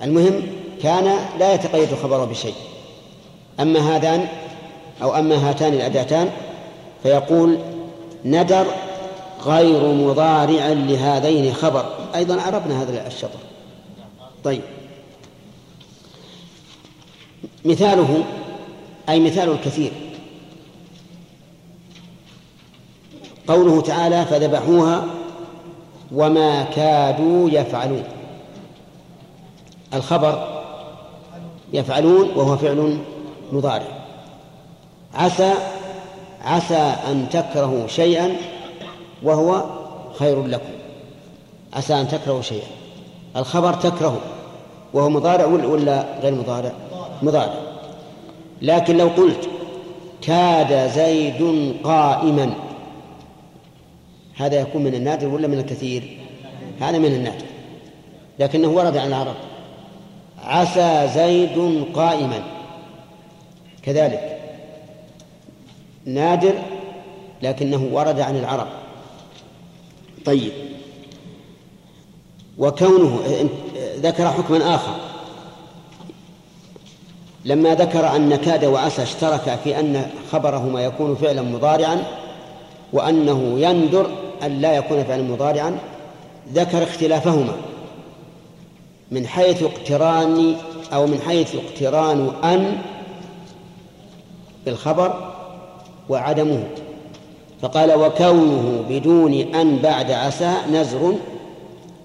[SPEAKER 1] المهم كان لا يتقيد خبره بشيء. أما هذان أو أما هاتان الأداتان فيقول ندر غير مضارع لهذين خبر. أيضا عربنا هذا الشطر. طيب. مثاله أي مثال الكثير. قوله تعالى فذبحوها وما كادوا يفعلون. الخبر يفعلون وهو فعل مضارع. عسى عسى أن تكرهوا شيئا وهو خير لكم. عسى أن تكرهوا شيئا. الخبر تكره وهو مضارع ولا غير مضارع؟ مضارع. لكن لو قلت كاد زيد قائما هذا يكون من النادر ولا من الكثير؟ هذا من النادر. لكنه ورد عن العرب. عسى زيد قائما. كذلك. نادر لكنه ورد عن العرب. طيب. وكونه ذكر حكما آخر. لما ذكر أن كاد وعسى اشتركا في أن خبرهما يكون فعلا مضارعا وأنه يندر أن لا يكون فعلا مضارعا ذكر اختلافهما. من حيث اقتران أو من حيث اقتران أن بالخبر وعدمه. فقال وكونه بدون أن بعد عسى نزر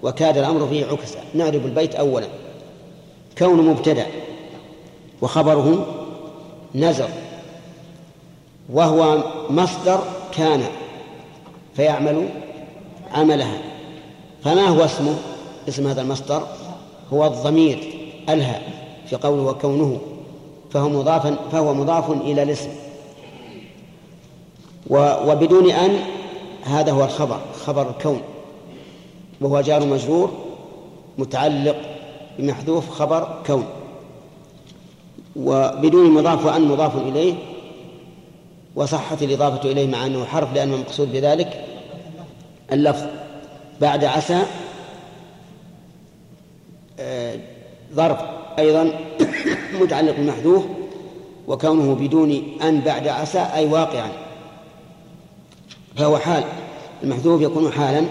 [SPEAKER 1] وكاد الأمر فيه عكسا. نعرف البيت أولا. كون مبتدأ وخبره نزر وهو مصدر كان فيعمل عملها. فما هو اسمه؟ اسم هذا المصدر هو الضمير ألهى في قوله وكونه فهو مضاف فهو مضاف إلى الاسم. وبدون أن هذا هو الخبر خبر الكون. وهو جار مجرور متعلق بمحذوف خبر كون. وبدون مضاف وأن مضاف إليه وصحت الإضافة إليه مع أنه حرف لأنه المقصود بذلك اللفظ. بعد عسى ظرف أيضا متعلق بالمحذوف وكونه بدون أن بعد عسى أي واقعا. فهو حال المحذوف يكون حالا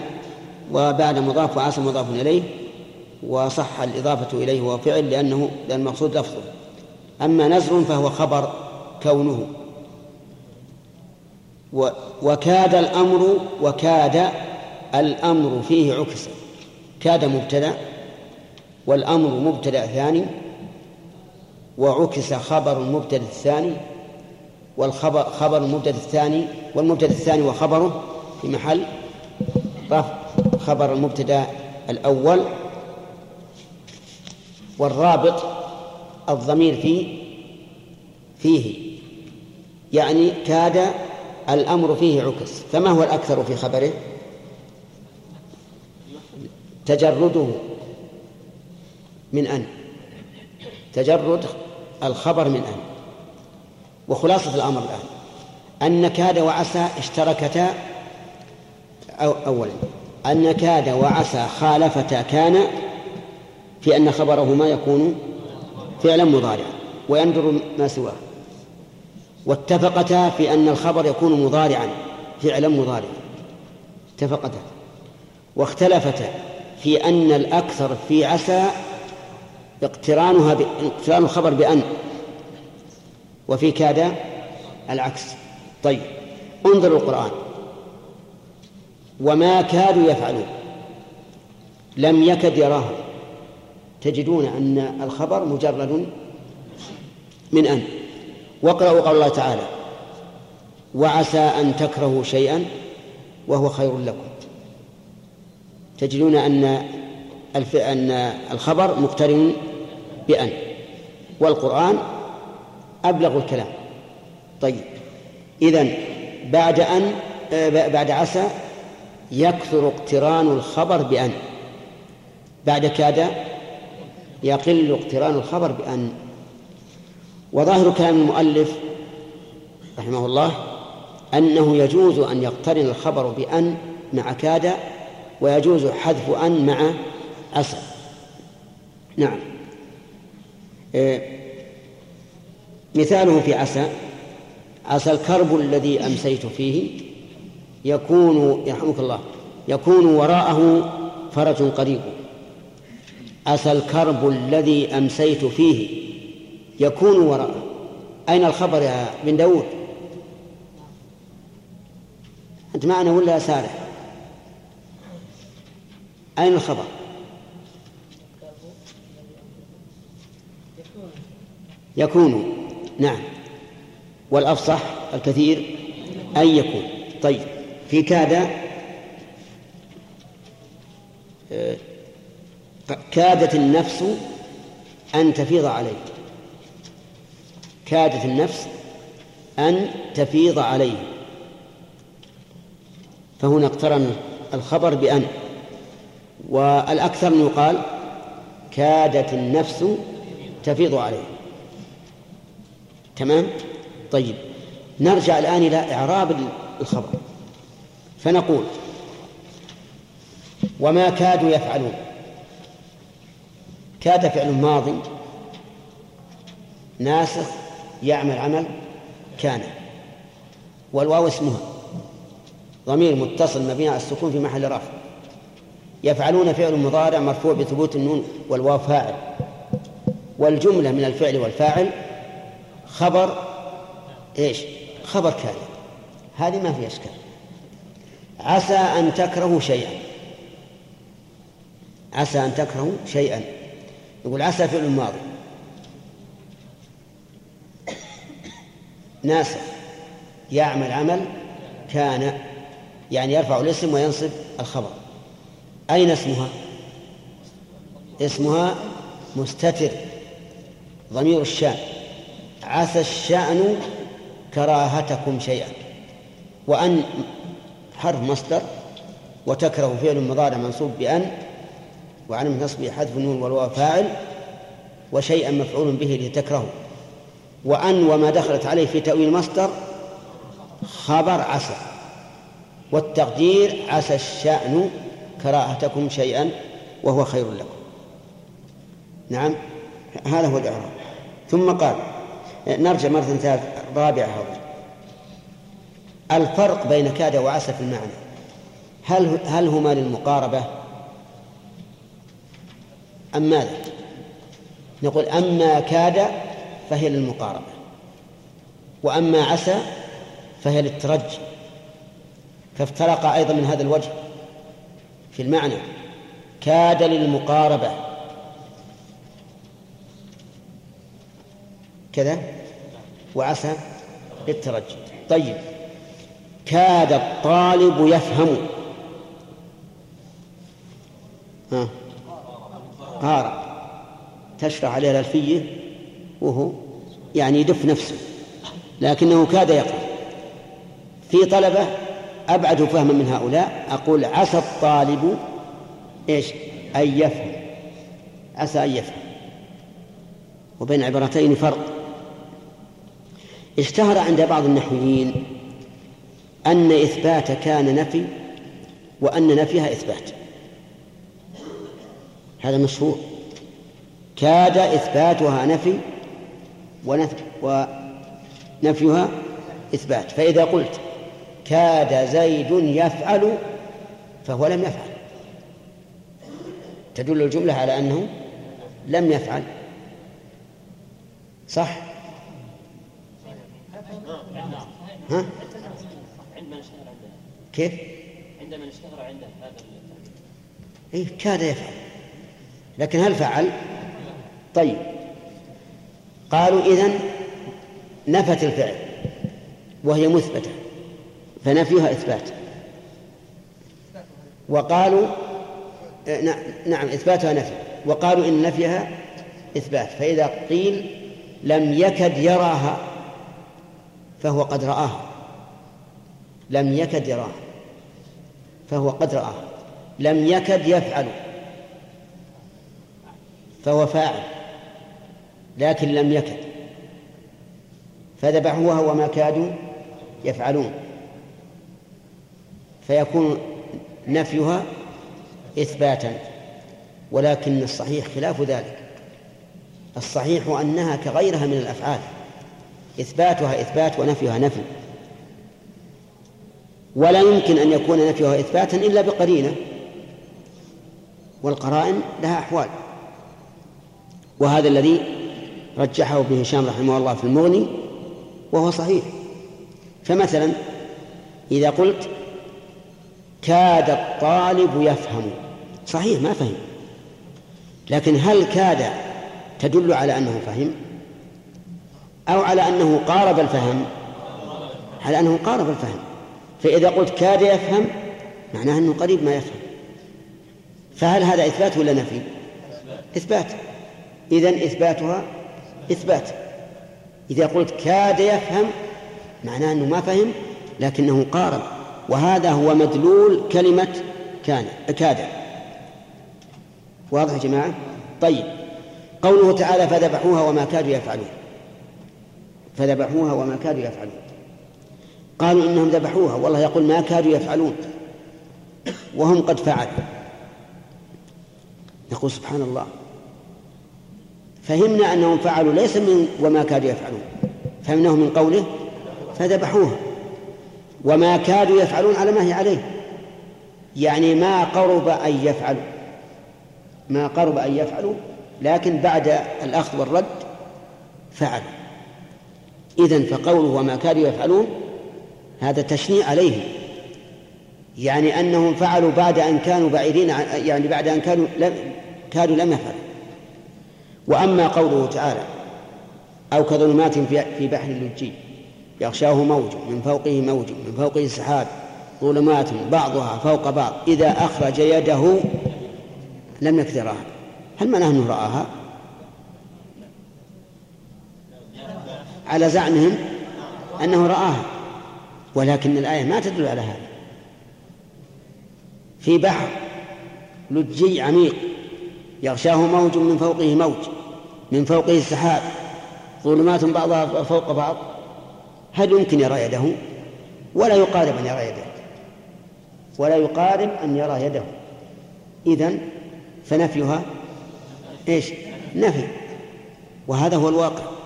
[SPEAKER 1] وبعد مضاف وعسى مضاف إليه وصح الإضافة إليه هو فعل لأنه لأن المقصود لفظه. أما نزر فهو خبر كونه. وكاد الأمر وكاد الأمر فيه عكسا كاد مبتدأ والأمر مبتدأ ثاني وعكس خبر المبتدأ الثاني والخبر خبر المبتدأ الثاني والمبتدأ الثاني وخبره في محل رفع خبر المبتدأ الأول والرابط الضمير فيه فيه. يعني كاد الأمر فيه عكس. فما هو الأكثر في خبره؟ تجرده. من أن. تجرد الخبر من أن. وخلاصة الأمر الآن. أن كاد وعسى اشتركتا أو أولا. أن كاد وعسى خالفتا كان في أن خبرهما يكون فعلا مضارعا ويندر ما سواه. واتفقتا في أن الخبر يكون مضارعا فعلا مضارعا. اتفقتا. واختلفتا في أن الأكثر في عسى اقترانها ب... اقتران الخبر بأن. وفي كاد العكس. طيب انظروا القرآن. وما كادوا يفعلون. لم يكد يراهم. تجدون أن الخبر مجرد من أن. واقرأوا قول الله تعالى وعسى أن تكرهوا شيئا وهو خير لكم. تجدون أن. أن الخبر مقترن بأن والقرآن أبلغ الكلام. طيب إذن بعد أن آه، بعد عسى يكثر اقتران الخبر بأن. بعد كاد يقل اقتران الخبر بأن. وظاهر كلام المؤلف رحمه الله أنه يجوز أن يقترن الخبر بأن مع كاد ويجوز حذف أن مع عسى نعم. إيه مثاله في عسى. عسى الكرب الذي أمسيت فيه. يكون يرحمك الله يكون وراءه فرج قريب. عسى الكرب الذي أمسيت فيه. يكون وراءه. أين الخبر يا بن داود؟ أنت معنا ولا يا سارح؟ أين الخبر؟ يكون نعم. والأفصح الكثير أن يكون. طيب في كاد آه، كادت النفس أن تفيض عليه. كادت النفس أن تفيض عليه. فهنا اقترن الخبر بأن. والأكثر يقال كادت النفس تفيض عليه. تمام؟ طيب نرجع الآن إلى إعراب الخبر. فنقول وما كادوا يفعلون. كاد فعل ماضي ناسخ يعمل عمل كان. والواو اسمها. ضمير متصل مبني على السكون في محل رفع. يفعلون فعل مضارع مرفوع بثبوت النون والواو فاعل. والجملة من الفعل والفاعل خبر إيش؟ خبر كان هذه ما في إشكال. عسى أن تكرهوا شيئا. عسى أن تكرهوا شيئا. يقول عسى فعل ماضي. ناسخ. يعمل عمل كان يعني يرفع الاسم وينصب الخبر. أين اسمها؟ اسمها مستتر. ضمير الشأن. عسى الشأن كراهتكم شيئا وأن حرف مصدر وتكره فعل مضارع منصوب بأن وعن نصبه حذف النون والواو فاعل وشيئا مفعول به لتكرهه. وأن وما دخلت عليه في تأويل مصدر خبر عسى والتقدير عسى الشأن كراهتكم شيئا وهو خير لكم. نعم هذا هو الإعراب. ثم قال نرجع مرة ثالثة رابعة هذا الفرق بين كاد وعسى في المعنى. هل هل هما للمقاربة؟ أم ماذا؟ نقول أما كاد فهي للمقاربة وأما عسى فهي للترجي. فافترقا أيضا من هذا الوجه في المعنى. كاد للمقاربة. كذا؟ وعسى للترجي طيب كاد الطالب يفهم. ها؟ قارب تشرح عليها الألفية وهو يعني يدف نفسه. لكنه كاد يقرأ. في طلبة أبعد فهما من هؤلاء أقول عسى الطالب إيش؟ أن يفهم. عسى أن يفهم. وبين عبارتين فرق. اشتهر عند بعض النحويين أن إثبات كان نفي وأن نفيها إثبات. هذا مشهور. كاد إثباتها نفي ونف- ونفيها إثبات. فإذا قلت كاد زيد يفعل فهو لم يفعل. تدل الجملة على أنه لم يفعل. صح؟ ها؟
[SPEAKER 22] عندما اشتهر عندنا
[SPEAKER 1] كيف؟
[SPEAKER 22] عندما اشتهر عندنا هذا التعبير.
[SPEAKER 1] إيه كاد يفعل. لكن هل فعل؟ طيب. قالوا إذن نفت الفعل وهي مثبتة فنفيها إثبات. وقالوا آه، نعم- نعم إثباتها نفي. وقالوا إن نفيها إثبات فإذا قيل لم يكد يراها فهو قد رآها لم يكد يراها فهو قد رآها لم يكد يفعل. فهو فاعل. لكن لم يكد. فذبحوها وما كادوا يفعلون. فيكون نفيها إثباتا. ولكن الصحيح خلاف ذلك. الصحيح أنها كغيرها من الأفعال. إثباتها إثبات ونفيها نفي. ولا يمكن أن يكون نفيها إثباتا إلا بقرينة. والقرائن لها أحوال. وهذا الذي رجحه ابن هشام رحمه الله في المغني وهو صحيح. فمثلا إذا قلت كاد الطالب يفهم. صحيح ما فهم. لكن هل كاد تدل على أنه فهم؟ أو على أنه قارب الفهم. على أنه قارب الفهم. فإذا قلت كاد يفهم معناه أنه قريب ما يفهم. فهل هذا إثبات ولا نفي؟ إثبات. إذن إثباتها إثبات. إذا قلت كاد يفهم معناه أنه ما فهم لكنه قارب. وهذا هو مدلول كلمة كان كاد. واضح يا جماعة؟ طيب. قوله تعالى فذبحوها وما كادوا يفعلون. فذبحوها وما كادوا يفعلون. قالوا إنهم ذبحوها والله يقول ما كادوا يفعلون. وهم قد فعلوا. نقول سبحان الله. فهمنا أنهم فعلوا ليس من وما كادوا يفعلون. فهمناه من قوله فذبحوها. وما كادوا يفعلون على ما هي عليه. يعني ما قرب أن يفعلوا. ما قرب أن يفعلوا لكن بعد الأخذ والرد فعلوا. إذن فقوله وما كادوا يفعلون هذا تشنيع عليهم. يعني أنهم فعلوا بعد أن كانوا بعيدين عن يعني بعد أن كانوا لم كادوا لم يفعلوا. وأما قوله تعالى أو كظلمات في بحر اللجي يغشاه موج من فوقه موج من فوقه سحاب ظلمات بعضها فوق بعض إذا أخرج يده لم يكد يراها هل معناه أنه رآها؟ على زعمهم أنه رآها ولكن الآية ما تدل على هذا. في بحر لجي عميق يغشاه موج من فوقه موج من فوقه السحاب ظلمات بعضها فوق بعض. هل يمكن يرى يده؟ ولا يقارب أن يرى يده. ولا يقارب أن يرى يده. إذن فنفيها إيش؟ نفي. وهذا هو الواقع.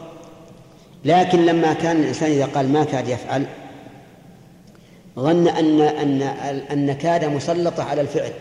[SPEAKER 1] لكن لما كان الإنسان إذا قال ما كاد يفعل ظن أن أن أن كاد مسلطة على الفعل.